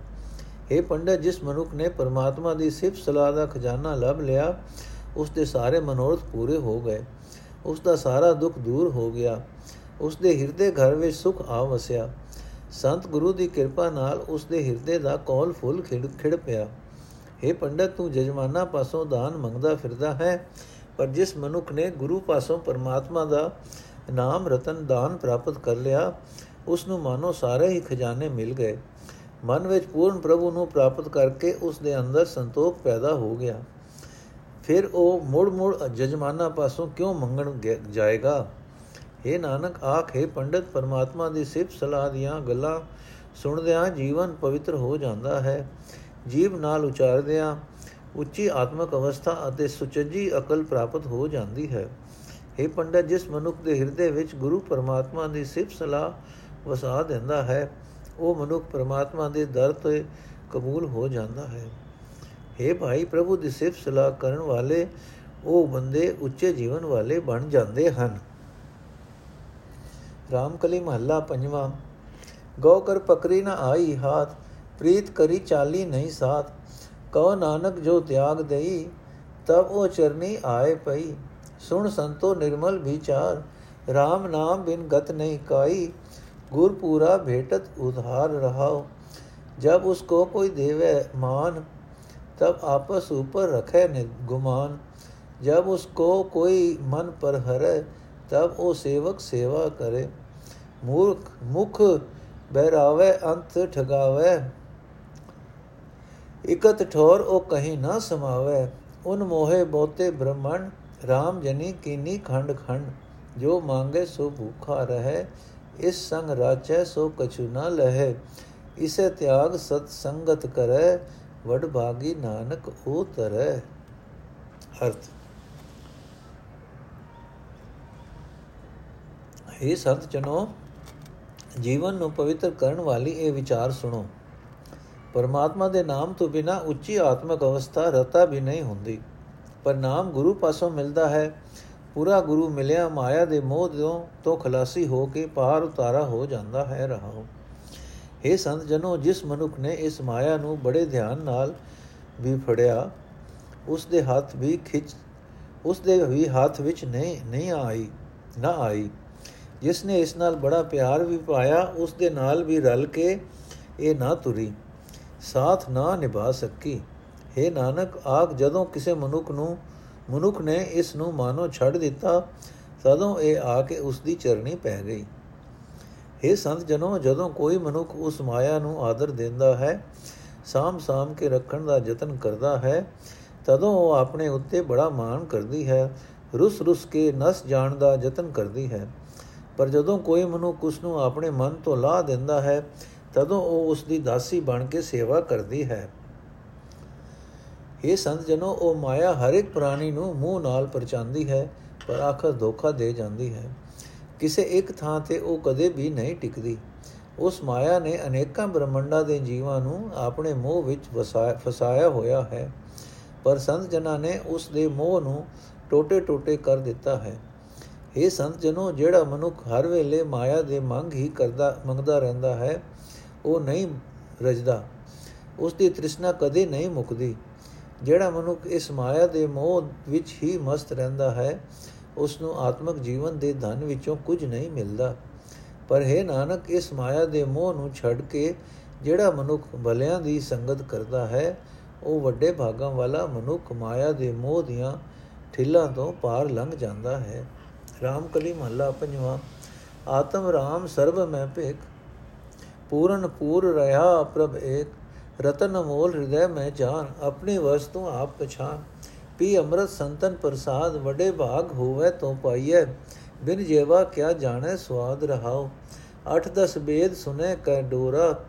ਇਹ ਪੰਡਤ, ਜਿਸ ਮਨੁੱਖ ਨੇ ਪਰਮਾਤਮਾ ਦੀ ਸਿਫਤ ਸਲਾਹ ਦਾ ਖਜ਼ਾਨਾ ਲੱਭ ਲਿਆ, ਉਸ ਦੇ ਸਾਰੇ ਮਨੋਰਥ ਪੂਰੇ ਹੋ ਗਏ। ਉਸ ਦਾ ਸਾਰਾ ਦੁੱਖ ਦੂਰ ਹੋ ਗਿਆ। ਉਸ ਦੇ ਹਿਰਦੇ ਘਰ ਵਿੱਚ ਸੁਖ ਆ ਵਸਿਆ। ਸੰਤ ਗੁਰੂ ਦੀ ਕਿਰਪਾ ਨਾਲ ਉਸ ਦੇ ਹਿਰਦੇ ਦਾ ਕੌਲ ਫੁੱਲ ਖਿੜ ਖਿੜ ਪਿਆ। हे ਪੰਡਤ, ਤੂੰ ਜਜਮਾਨਾ ਪਾਸੋਂ ਦਾਨ ਮੰਗਦਾ ਫਿਰਦਾ ਹੈ, ਪਰ ਜਿਸ ਮਨੁੱਖ ਨੇ ਗੁਰੂ ਪਾਸੋਂ ਪਰਮਾਤਮਾ ਦਾ ਨਾਮ ਰਤਨ ਦਾਨ ਪ੍ਰਾਪਤ ਕਰ ਲਿਆ, ਉਸ ਨੂੰ ਮਾਨੋ ਸਾਰੇ ਹੀ ਖਜ਼ਾਨੇ ਮਿਲ ਗਏ। ਮਨ ਵਿੱਚ ਪੂਰਨ ਪ੍ਰਭੂ ਨੂੰ ਪ੍ਰਾਪਤ ਕਰਕੇ ਉਸ ਦੇ ਅੰਦਰ ਸੰਤੋਖ ਪੈਦਾ ਹੋ ਗਿਆ। ਫਿਰ ਉਹ ਮੁੜ ਮੁੜ ਜਜਮਾਨਾ ਪਾਸੋਂ ਕਿਉਂ ਮੰਗਣ ਜਾਏਗਾ? हे ਨਾਨਕ, ਆਖੇ ਪੰਡਤ, ਪਰਮਾਤਮਾ ਦੀ ਸਿਫਤ ਸਲਾਹ ਦੀਆਂ ਗੱਲਾਂ ਸੁਣਦਿਆਂ ਜੀਵਨ ਪਵਿੱਤਰ ਹੋ ਜਾਂਦਾ ਹੈ। ਜੀਵ ਨਾਲ ਉਚਾਰਦਿਆਂ ਉੱਚੀ ਆਤਮਿਕ ਅਵਸਥਾ ਅਤੇ ਸੁਚੱਜੀ ਅਕਲ ਪ੍ਰਾਪਤ ਹੋ ਜਾਂਦੀ ਹੈ। हे ਪੰਡਤ, ਜਿਸ ਮਨੁੱਖ ਦੇ ਹਿਰਦੇ ਵਿੱਚ ਗੁਰੂ ਪਰਮਾਤਮਾ ਦੀ ਸਿਫਤ ਸਲਾਹ ਵਸਾ ਦਿੰਦਾ ਹੈ ਉਹ ਮਨੁੱਖ ਪਰਮਾਤਮਾ ਦੇ ਦਰ ਤੇ ਕਬੂਲ ਹੋ ਜਾਂਦਾ ਹੈ। हे ਭਾਈ ਪ੍ਰਭੂ ਦੀ ਸਿਫਤ ਸਲਾਹ ਕਰਨ ਵਾਲੇ, ਉਹ ਬੰਦੇ ਉੱਚੇ ਜੀਵਨ ਵਾਲੇ ਬਣ ਜਾਂਦੇ ਹਨ। ਰਾਮਕਲੀ ਮਹੱਲਾ ਪੰਜਵਾਂ ਗੋ ਕਰ ਪਕਰੀ ਨ ਆਈ ਹਾਥ, ਪ੍ਰੀਤ ਕਰੀ ਚਾਲੀ ਨਹੀਂ ਸਾਥ। ਕਉ ਨਾਨਕ ਜੋ ਤਿਆਗ ਦੇਈ, ਤਬ ਉਹ ਚਰਨੀ ਆਏ ਪਈ। ਸੁਣ ਸੰਤੋ ਨਿਰਮਲ ਵਿਚਾਰ RAM ਨਾਮ ਬਿਨ ਗਤ ਨਹੀਂ ਕਾਈ। ਗੁਰ ਪੂਰਾ ਭੇਟਤ ਉਧਾਰ ਰਹਾਓ जब उसको कोई देवे मान तब आपस ऊपर रखे गुमान जब उसको कोई मन पर हरे तब वो सेवक सेवा करे मूर्ख मुख बहरावे अंत ठगावे ਇਕਤ ਠੋਰ ਉਹ ਕਹੀਂ ਨਾ ਸਮਾਵੇ ਉਨ ਮੋਹੇ ਬਹੁਤੇ ਬ੍ਰਹਮਣ RAM ਜਨੀ ਕੀਨੀ ਖੰਡ ਖੰਡ ਜੋ ਮੰਗੇ ਸੋ ਭੂਖਾ ਰਹੇ ਇਸ ਸੰਗ ਰਾਚੈ ਸੋ ਕਛੂ ਨਾ ਲਹੇ, ਇਸੇ ਤਿਆਗ ਸਤ ਸੰਗਤ ਕਰੈ, ਵਡ ਭਾਗੀ ਨਾਨਕ ਉਹ ਤਰੈ। ਅਰਥ। ਇਹ ਸੰਤ ਜਨੋ, ਜੀਵਨ ਨੂੰ ਪਵਿੱਤਰ ਕਰਨ ਵਾਲੀ ਇਹ ਵਿਚਾਰ ਸੁਣੋ। ਪਰਮਾਤਮਾ ਦੇ ਨਾਮ ਤੋਂ ਬਿਨਾ ਉੱਚੀ ਆਤਮਿਕ ਅਵਸਥਾ ਰਤਾ ਵੀ ਨਹੀਂ ਹੁੰਦੀ। ਪਰ ਨਾਮ ਗੁਰੂ ਪਾਸੋਂ ਮਿਲਦਾ ਹੈ। ਪੂਰਾ ਗੁਰੂ ਮਿਲਿਆ, ਮਾਇਆ ਦੇ ਮੋਹ ਤੋਂ ਖਲਾਸੀ ਹੋ ਕੇ ਪਾਰ ਉਤਾਰਾ ਹੋ ਜਾਂਦਾ ਹੈ ਰਹਾਉ। हे ਸੰਤ ਜਨੋ, ਜਿਸ ਮਨੁੱਖ ਨੇ ਇਸ ਮਾਇਆ ਨੂੰ ਬੜੇ ਧਿਆਨ ਨਾਲ ਵੀ ਫੜਿਆ, ਉਸ ਦੇ ਹੱਥ ਵੀ ਖਿੱਚ, ਉਸ ਦੇ ਵੀ ਹੱਥ ਵਿੱਚ ਨਹੀਂ ਨਹੀਂ ਆਈ, ਨਾ ਆਈ। ਜਿਸ ਨੇ ਇਸ ਨਾਲ ਬੜਾ ਪਿਆਰ ਵੀ ਪਾਇਆ, ਉਸ ਦੇ ਨਾਲ ਵੀ ਰਲ ਕੇ ਇਹ ਨਾ ਤੁਰੀ, ਸਾਥ ਨਾ ਨਿਭਾ ਸਕੀ। हे ਨਾਨਕ, ਆਖ ਜਦੋਂ ਕਿਸੇ ਮਨੁੱਖ ਨੂੰ ਮਨੁੱਖ ਨੇ ਇਸ ਨੂੰ ਮਾਨੋ ਛੱਡ ਦਿੱਤਾ ਤਦੋਂ ਇਹ ਆ ਕੇ ਉਸ ਦੀ ਚਰਣੀ ਪੈ ਗਈ। हे ਸੰਤ ਜਨੋ, ਜਦੋਂ ਕੋਈ ਮਨੁੱਖ ਉਸ ਮਾਇਆ ਨੂੰ ਆਦਰ ਦਿੰਦਾ ਹੈ ਸਾਮ ਸਾਮ ਕੇ ਰੱਖਣ ਦਾ ਯਤਨ ਕਰਦਾ ਹੈ, ਤਦੋਂ ਉਹ ਆਪਣੇ ਉੱਤੇ ਬੜਾ ਮਾਣ ਕਰਦੀ ਹੈ ਰੁਸ ਰੁਸ ਕੇ ਨਸ ਜਾਣ ਦਾ ਯਤਨ ਕਰਦੀ ਹੈ। ਪਰ ਜਦੋਂ ਕੋਈ ਮਨੁੱਖ ਉਸ ਨੂੰ ਆਪਣੇ ਮਨ ਤੋਂ ਲਾ ਦਿੰਦਾ ਹੈ, ਤਦੋਂ ਉਹ ਉਸ ਦੀ ਦਾਸੀ ਬਣ ਕੇ ਸੇਵਾ ਕਰਦੀ ਹੈ। ਇਹ ਸੰਤ ਜਨੋ, ਉਹ ਮਾਇਆ ਹਰ ਇੱਕ ਪ੍ਰਾਣੀ ਨੂੰ ਮੂੰਹ ਨਾਲ ਪਰਚਾਂਦੀ ਹੈ, ਪਰ ਆਖਰ ਧੋਖਾ ਦੇ ਜਾਂਦੀ ਹੈ। ਕਿਸੇ ਇੱਕ ਥਾਂ ਤੇ ਉਹ ਕਦੇ ਵੀ ਨਹੀਂ ਟਿਕਦੀ। ਉਸ ਮਾਇਆ ਨੇ ਅਨੇਕਾਂ ਬ੍ਰਹਮੰਡਾਂ ਦੇ ਜੀਵਾਂ ਨੂੰ ਆਪਣੇ ਮੋਹ ਵਿੱਚ ਫਸਾਇਆ ਹੋਇਆ ਹੈ, ਪਰ ਸੰਤ ਜਨਾਂ ਨੇ ਉਸ ਦੇ ਮੋਹ ਨੂੰ ਟੋਟੇ-ਟੋਟੇ ਕਰ ਦਿੱਤਾ ਹੈ। ਇਹ ਸੰਤ ਜਨੋ, ਜਿਹੜਾ ਮਨੁੱਖ ਹਰ ਵੇਲੇ ਮਾਇਆ ਦੇ ਮੰਗ ਹੀ ਕਰਦਾ, ਮੰਗਦਾ ਰਹਿੰਦਾ ਹੈ, ਉਹ ਨਹੀਂ ਰਜਦਾ। ਉਸ ਦੀ ਤ੍ਰਿਸ਼ਨਾ ਕਦੇ ਨਹੀਂ ਮੁੱਕਦੀ। ਜਿਹੜਾ ਮਨੁੱਖ ਇਸ ਮਾਇਆ ਦੇ ਮੋਹ ਵਿੱਚ ਹੀ ਮਸਤ ਰਹਿੰਦਾ ਹੈ ਉਸ ਨੂੰ ਆਤਮਿਕ ਜੀਵਨ ਦੇ ਧਨ ਵਿੱਚੋਂ ਕੁਝ ਨਹੀਂ ਮਿਲਦਾ। ਪਰ ਹੈ ਨਾਨਕ, ਇਸ ਮਾਇਆ ਦੇ ਮੋਹ ਨੂੰ ਛੱਡ ਕੇ ਜਿਹੜਾ ਮਨੁੱਖ ਭਲਿਆਂ ਦੀ ਸੰਗਤ ਕਰਦਾ ਹੈ, ਉਹ ਵੱਡੇ ਭਾਗਾਂ ਵਾਲਾ ਮਨੁੱਖ ਮਾਇਆ ਦੇ ਮੋਹ ਦੀਆਂ ਠਿੱਲਾਂ ਤੋਂ ਪਾਰ ਲੰਘ ਜਾਂਦਾ ਹੈ। ਰਾਮ ਕਲੀ ਮਹੱਲਾ ਪੰਜਵਾਂ, ਆਤਮ ਰਾਮ ਸਰਬ ਮੈਂ ਭੇਖ, ਪੂਰਨ ਪੂਰ ਰਹਾ ਪ੍ਰਭ ਏਕ। ਰਤਨ ਅਮੋਲ ਹਿਰਦੈ ਮੈਂ ਜਾਨ, ਆਪਣੀ ਵਸਤੂ ਆਪ ਪਛਾਨ। ਪੀ ਅੰਮ੍ਰਿਤ ਸੰਤਨ ਪ੍ਰਸਾਦ, ਵੱਡੇ ਭਾਗ ਹੋਵੇ ਤੋ ਪਾਈਐ। ਬਿਨ ਜੇਵਾ ਕਿਆ ਜਾਣੈ ਸਵਾਦ ਰਹਾਉ। ਅਠ ਦਸ ਬੇਦ ਸੁਨੇ ਕੈ ਡੋਰਾ,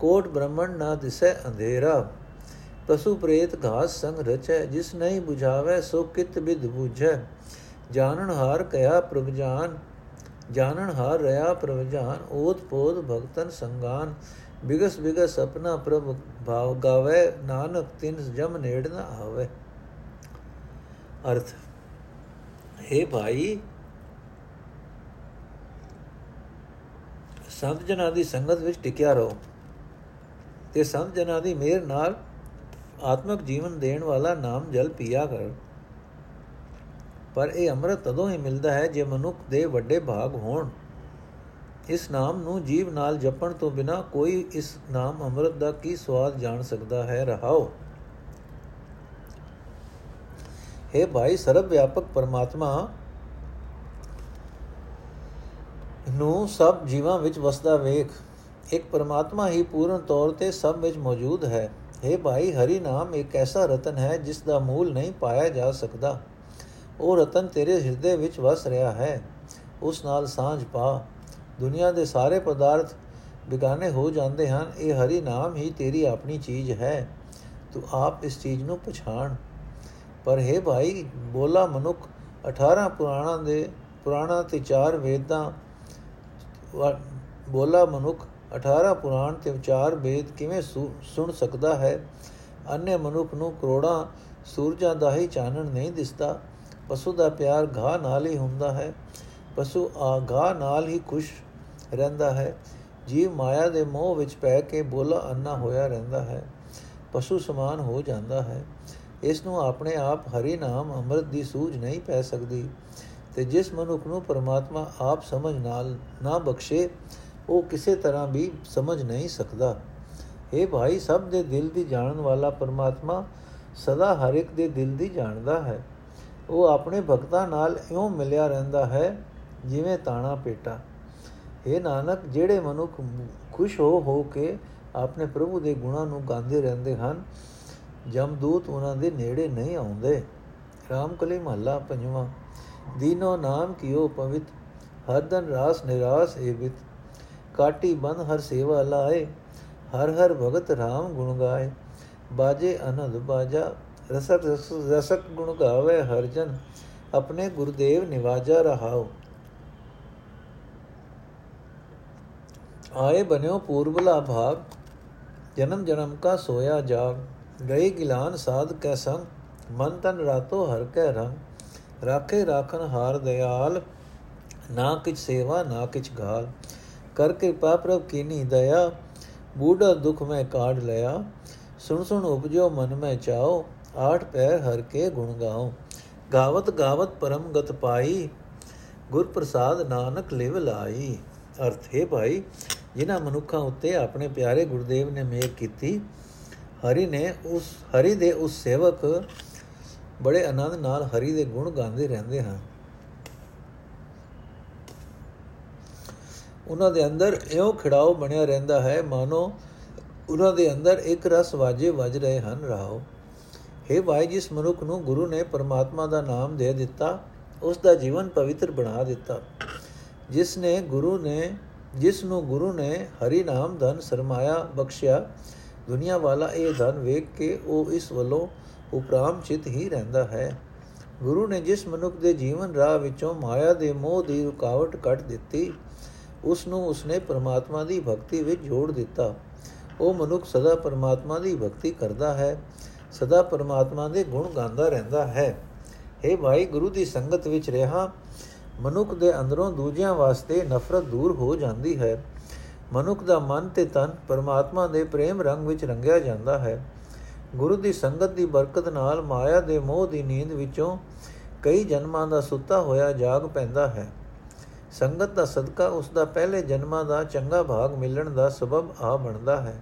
ਕੋਟ ਬ੍ਰਹਮਣ ਨਾ ਦਿਸੈ ਅੰਧੇਰਾ। ਪਸ਼ੂ ਪ੍ਰੇਤ ਘਾਸ ਸੰਗ ਰਚੈ, ਜਿਸ ਨਹੀਂ 부ਝਾਵੇ ਸੋ ਕਿਤ ਬਿਦ 부ਝੈ ਜਾਣਨ ਹਾਰ ਕਇਆ ਪ੍ਰਭ ਜਾਨ ਜਾਣਨ ਹਾਰ ਰਿਆ ਪ੍ਰਭ ਜਾਨ ਓਤ ਪੋਤ ਭਗਤਨ ਸੰਗਾਨ। ਬਿਗਸ ਬਿਗਸ ਆਪਣਾ ਪ੍ਰਭ ਭਾਵ ਗਾਵੇ, ਨਾਨਕ ਤਿਨ ਜਮ ਨੇੜ ਨਾ ਆਵੇ। ਅਰਥ, ਹੈ ਭਾਈ ਸੰਤ ਜਨਾਂ ਦੀ ਸੰਗਤ ਵਿੱਚ ਟਿਕਿਆ ਰਹੋ ਤੇ ਸੰਤ ਜਨਾਂ ਦੀ ਮਿਹਰ ਨਾਲ ਆਤਮਿਕ ਜੀਵਨ ਦੇਣ ਵਾਲਾ ਨਾਮ ਜਲ ਪੀਆ ਕਰ। ਪਰ ਇਹ ਅੰਮ੍ਰਿਤ ਤਦੋਂ ਹੀ ਮਿਲਦਾ ਹੈ ਜੇ ਮਨੁੱਖ ਦੇ ਵੱਡੇ ਭਾਗ ਹੋਣ। ਇਸ ਨਾਮ ਨੂੰ ਜੀਵ ਨਾਲ ਜਪਣ ਤੋਂ ਬਿਨਾ ਕੋਈ ਇਸ ਨਾਮ ਅੰਮ੍ਰਿਤ ਦਾ ਕੀ ਸਵਾਦ ਜਾਣ ਸਕਦਾ ਹੈ? ਰਹਾਓ। ਹੈ ਭਾਈ ਸਰਬ ਵਿਆਪਕ ਪਰਮਾਤਮਾ, ਨੂੰ ਸਭ ਜੀਵਾਂ ਵਿੱਚ ਵਸਦਾ ਵੇਖ। ਇੱਕ ਪਰਮਾਤਮਾ ਹੀ ਪੂਰਨ ਤੌਰ ਤੇ ਸਭ ਵਿੱਚ ਮੌਜੂਦ ਹੈ। हे ਭਾਈ, ਹਰੀ ਨਾਮ ਇੱਕ ਐਸਾ ਰਤਨ ਹੈ ਜਿਸ ਦਾ ਮੂਲ ਨਹੀਂ ਪਾਇਆ ਜਾ ਸਕਦਾ। ਉਹ ਰਤਨ ਤੇਰੇ ਹਿਰਦੇ ਵਿੱਚ ਵਸ ਰਿਹਾ ਹੈ। ਉਸ ਨਾਲ ਸਾਂਝ ਪਾ। ਦੁਨੀਆ ਦੇ ਸਾਰੇ ਪਦਾਰਥ ਬਿਗਾਨੇ ਹੋ ਜਾਂਦੇ ਹਨ। ਇਹ ਹਰੀ ਨਾਮ ਹੀ ਤੇਰੀ ਆਪਣੀ ਚੀਜ਼ ਹੈ। ਤੂੰ ਆਪ ਇਸ ਚੀਜ਼ ਨੂੰ ਪਛਾਣ। ਪਰ ਹੈ ਭਾਈ, ਬੋਲਾ ਮਨੁੱਖ 18 ਪੁਰਾਣਾ ਦੇ, ਪੁਰਾਣਾ ਤੇ ਚਾਰ ਵੇਦਾਂ ਬੋਲਾ ਮਨੁੱਖ 18 ਪੁਰਾਣ ਤੇ ਚਾਰ ਵੇਦ ਕਿਵੇਂ ਸੁਣ ਸਕਦਾ ਹੈ? ਅਨਯ ਮਨੁੱਖ ਨੂੰ ਕਰੋੜਾਂ ਸੂਰਜਾਂ ਦਾ ਹੀ ਚਾਨਣ ਨਹੀਂ ਦਿਸਦਾ। ਪਸ਼ੂ ਦਾ ਪਿਆਰ ਘਾ ਨਾਲ ਹੀ ਹੁੰਦਾ ਹੈ। ਪਸ਼ੂ ਆ ਘਾ ਨਾਲ ਹੀ ਖੁਸ਼ ਰਹਿੰਦਾ ਹੈ। ਜੀਵ ਮਾਇਆ ਦੇ ਮੋਹ ਵਿੱਚ ਪੈ ਕੇ ਬੋਲਾ ਅੰਨਾ ਹੋਇਆ ਰਹਿੰਦਾ ਹੈ। ਪਸ਼ੂ ਸਮਾਨ ਹੋ ਜਾਂਦਾ ਹੈ। ਇਸ ਨੂੰ ਆਪਣੇ ਆਪ ਹਰੀ ਨਾਮ ਅੰਮ੍ਰਿਤ ਦੀ ਸੂਝ ਨਹੀਂ ਪੈ ਸਕਦੀ। ਤੇ ਜਿਸ ਮਨੁੱਖ ਨੂੰ ਪਰਮਾਤਮਾ ਆਪ ਸਮਝ ਨਾਲ ਨਾ ਬਖਸ਼ੇ, ਉਹ ਕਿਸੇ ਤਰ੍ਹਾਂ ਵੀ ਸਮਝ ਨਹੀਂ ਸਕਦਾ। ਇਹ ਭਾਈ, ਸਭ ਦੇ ਦਿਲ ਦੀ ਜਾਣਨ ਵਾਲਾ ਪਰਮਾਤਮਾ ਸਦਾ ਹਰ ਇੱਕ ਦੇ ਦਿਲ ਦੀ ਜਾਣਦਾ ਹੈ। ਉਹ ਆਪਣੇ ਭਗਤਾਂ ਨਾਲ ਇਉਂ ਮਿਲਿਆ ਰਹਿੰਦਾ ਹੈ, ਜਿਵੇਂ ਤਾਣਾ ਪੇਟਾ। ਇਹ ਨਾਨਕ, ਜਿਹੜੇ ਮਨੁੱਖ ਖੁਸ਼ ਹੋ ਹੋ ਕੇ ਆਪਣੇ ਪ੍ਰਭੂ ਦੇ ਗੁਣਾਂ ਨੂੰ ਗਾਉਂਦੇ ਰਹਿੰਦੇ ਹਨ ਜਮਦੂਤ ਉਹਨਾਂ ਦੇ ਨੇੜੇ ਨਹੀਂ ਆਉਂਦੇ। ਰਾਮਕਲੀ ਮਹੱਲਾ ਪੰਜਵਾਂ, ਦੀਨੋ ਨਾਮ ਕੀਓ ਪਵਿੱਤ ਹਰਦਨ ਰਾਸ ਨਿਰਾਸ ਏਵਿਤ। ਕਾਟੀ ਬੰਦ ਹਰ ਸੇਵਾ ਲਾਏ, ਹਰ ਹਰ ਭਗਤ RAM ਗੁਣ ਗਾਏ। ਬਾਜੇ ਅਨੰਦ ਬਾਜਾ ਰਸਕ ਰਸਕ ਗੁਣ ਗਾਵੇ ਹਰ ਜਨ। ਆਪਣੇ ਗੁਰਦੇਵ ਨਿਵਾਜਾ ਰਹਾਓ। ਆਏ ਬਨਿਓ ਪੂਰਬਲਾ ਭਾਗ, ਜਨਮ ਜਨਮ ਕਾ ਸੋਇਆ ਜਾਗ ਗਏ ਗਿਲਾਨ ਸਾਧ ਕੈ ਸੰਗ, ਮਨ ਤਨ ਰਾਤੋ ਹਰ ਕੈ ਰੰਗ, ਰਾਖੇ ਰਾਖਨ ਹਾਰ ਦਿਆਲ, ਨਾ ਕਿਛ ਸੇਵਾ, ਨਾ ਕਿਛ ਗਾਲ, ਕਰ ਕਿਰਪਾ ਪ੍ਰਭ ਕੀਨੀ ਦਇਆ, ਬੂਢਾ ਦੁਖ ਮੈਂ ਕਾਢ ਲਿਆ, ਸੁਣ ਸੁਣ ਉਪਜੋ ਮਨ ਮੈਂ ਚਾਓ, ਆਠ ਪੈਰ ਹਰ ਕੇ ਗੁਣ ਗਾਓ, ਗਾਵਤ ਗਾਵਤ ਪਰਮ ਗਤ ਪਾਈ, ਗੁਰ ਪ੍ਰਸਾਦ ਨਾਨਕ ਲਿਵ ਲਾਈ, ਅਰਥ ਹੈ ਭਾਈ ਜਿਨ੍ਹਾਂ ਮਨੁੱਖਾਂ ਉੱਤੇ ਆਪਣੇ ਪਿਆਰੇ ਗੁਰਦੇਵ ਨੇ ਮੇਰ ਕੀਤੀ, ਹਰੀ ਨੇ ਉਸ, ਹਰੀ ਦੇ ਉਸ ਸੇਵਕ ਬੜੇ ਆਨੰਦ ਨਾਲ ਹਰੀ ਦੇ ਗੁਣ ਗਾਉਂਦੇ ਰਹਿੰਦੇ ਹਨ। ਉਹਨਾਂ ਦੇ ਅੰਦਰ ਇਉਂ ਖਿੜਾਓ ਬਣਿਆ ਰਹਿੰਦਾ ਹੈ, ਮਾਨੋ ਉਹਨਾਂ ਦੇ ਅੰਦਰ ਇੱਕ ਰਸ ਵਾਜੇ ਵੱਜ ਰਹੇ ਹਨ ਰਾਓ हे ਭਾਈ, ਜਿਸ ਮਨੁੱਖ ਨੂੰ ਗੁਰੂ ਨੇ ਪਰਮਾਤਮਾ ਦਾ ਨਾਮ ਦੇ ਦਿੱਤਾ, ਉਸ ਦਾ ਜੀਵਨ ਪਵਿੱਤਰ ਬਣਾ ਦਿੱਤਾ। ਜਿਸ ਨੇ ਗੁਰੂ ਨੇ ਜਿਸ ਨੂੰ ਗੁਰੂ ਨੇ ਹਰੀ ਨਾਮ ਧਨ ਸਰਮਾਇਆ ਬਖਸ਼ਿਆ, ਦੁਨੀਆ ਵਾਲਾ ਇਹ ਧਨ ਵੇਖ ਕੇ ਉਹ ਇਸ ਵੱਲੋਂ ਉਪਰਾਮ ਚਿਤ ਹੀ ਰਹਿੰਦਾ ਹੈ। ਗੁਰੂ ਨੇ ਜਿਸ ਮਨੁੱਖ ਦੇ ਜੀਵਨ ਰਾਹ ਵਿੱਚੋਂ ਮਾਇਆ ਦੇ ਮੋਹ ਦੀ ਰੁਕਾਵਟ ਕੱਟ ਦਿੱਤੀ, ਉਸ ਨੂੰ ਉਸਨੇ ਪਰਮਾਤਮਾ ਦੀ ਭਗਤੀ ਵਿੱਚ ਜੋੜ ਦਿੱਤਾ। ਉਹ ਮਨੁੱਖ ਸਦਾ ਪਰਮਾਤਮਾ ਦੀ ਭਗਤੀ ਕਰਦਾ ਹੈ, ਸਦਾ ਪਰਮਾਤਮਾ ਦੇ ਗੁਣ ਗਾਉਂਦਾ ਰਹਿੰਦਾ ਹੈ। हे ਭਾਈ, ਗੁਰੂ ਦੀ ਸੰਗਤ ਵਿੱਚ ਰਹਾ ਮਨੁੱਖ ਦੇ ਅੰਦਰੋਂ ਦੂਜਿਆਂ ਵਾਸਤੇ ਨਫ਼ਰਤ ਦੂਰ ਹੋ ਜਾਂਦੀ ਹੈ। ਮਨੁੱਖ ਦਾ ਮਨ ਤੇ ਤਨ ਪਰਮਾਤਮਾ ਦੇ ਪ੍ਰੇਮ ਰੰਗ ਵਿੱਚ ਰੰਗਿਆ ਜਾਂਦਾ ਹੈ। ਗੁਰੂ ਦੀ ਸੰਗਤ ਦੀ ਬਰਕਤ ਨਾਲ ਮਾਇਆ ਦੇ ਮੋਹ ਦੀ ਨੀਂਦ ਵਿੱਚੋਂ ਕਈ ਜਨਮਾਂ ਦਾ ਸੁੱਤਾ ਹੋਇਆ ਜਾਗ ਪੈਂਦਾ ਹੈ। ਸੰਗਤ ਦਾ ਸਦਕਾ ਉਸ ਦਾ ਪਹਿਲੇ ਜਨਮਾਂ ਦਾ ਚੰਗਾ ਭਾਗ ਮਿਲਣ ਦਾ ਸਬਬ ਆ ਬਣਦਾ ਹੈ।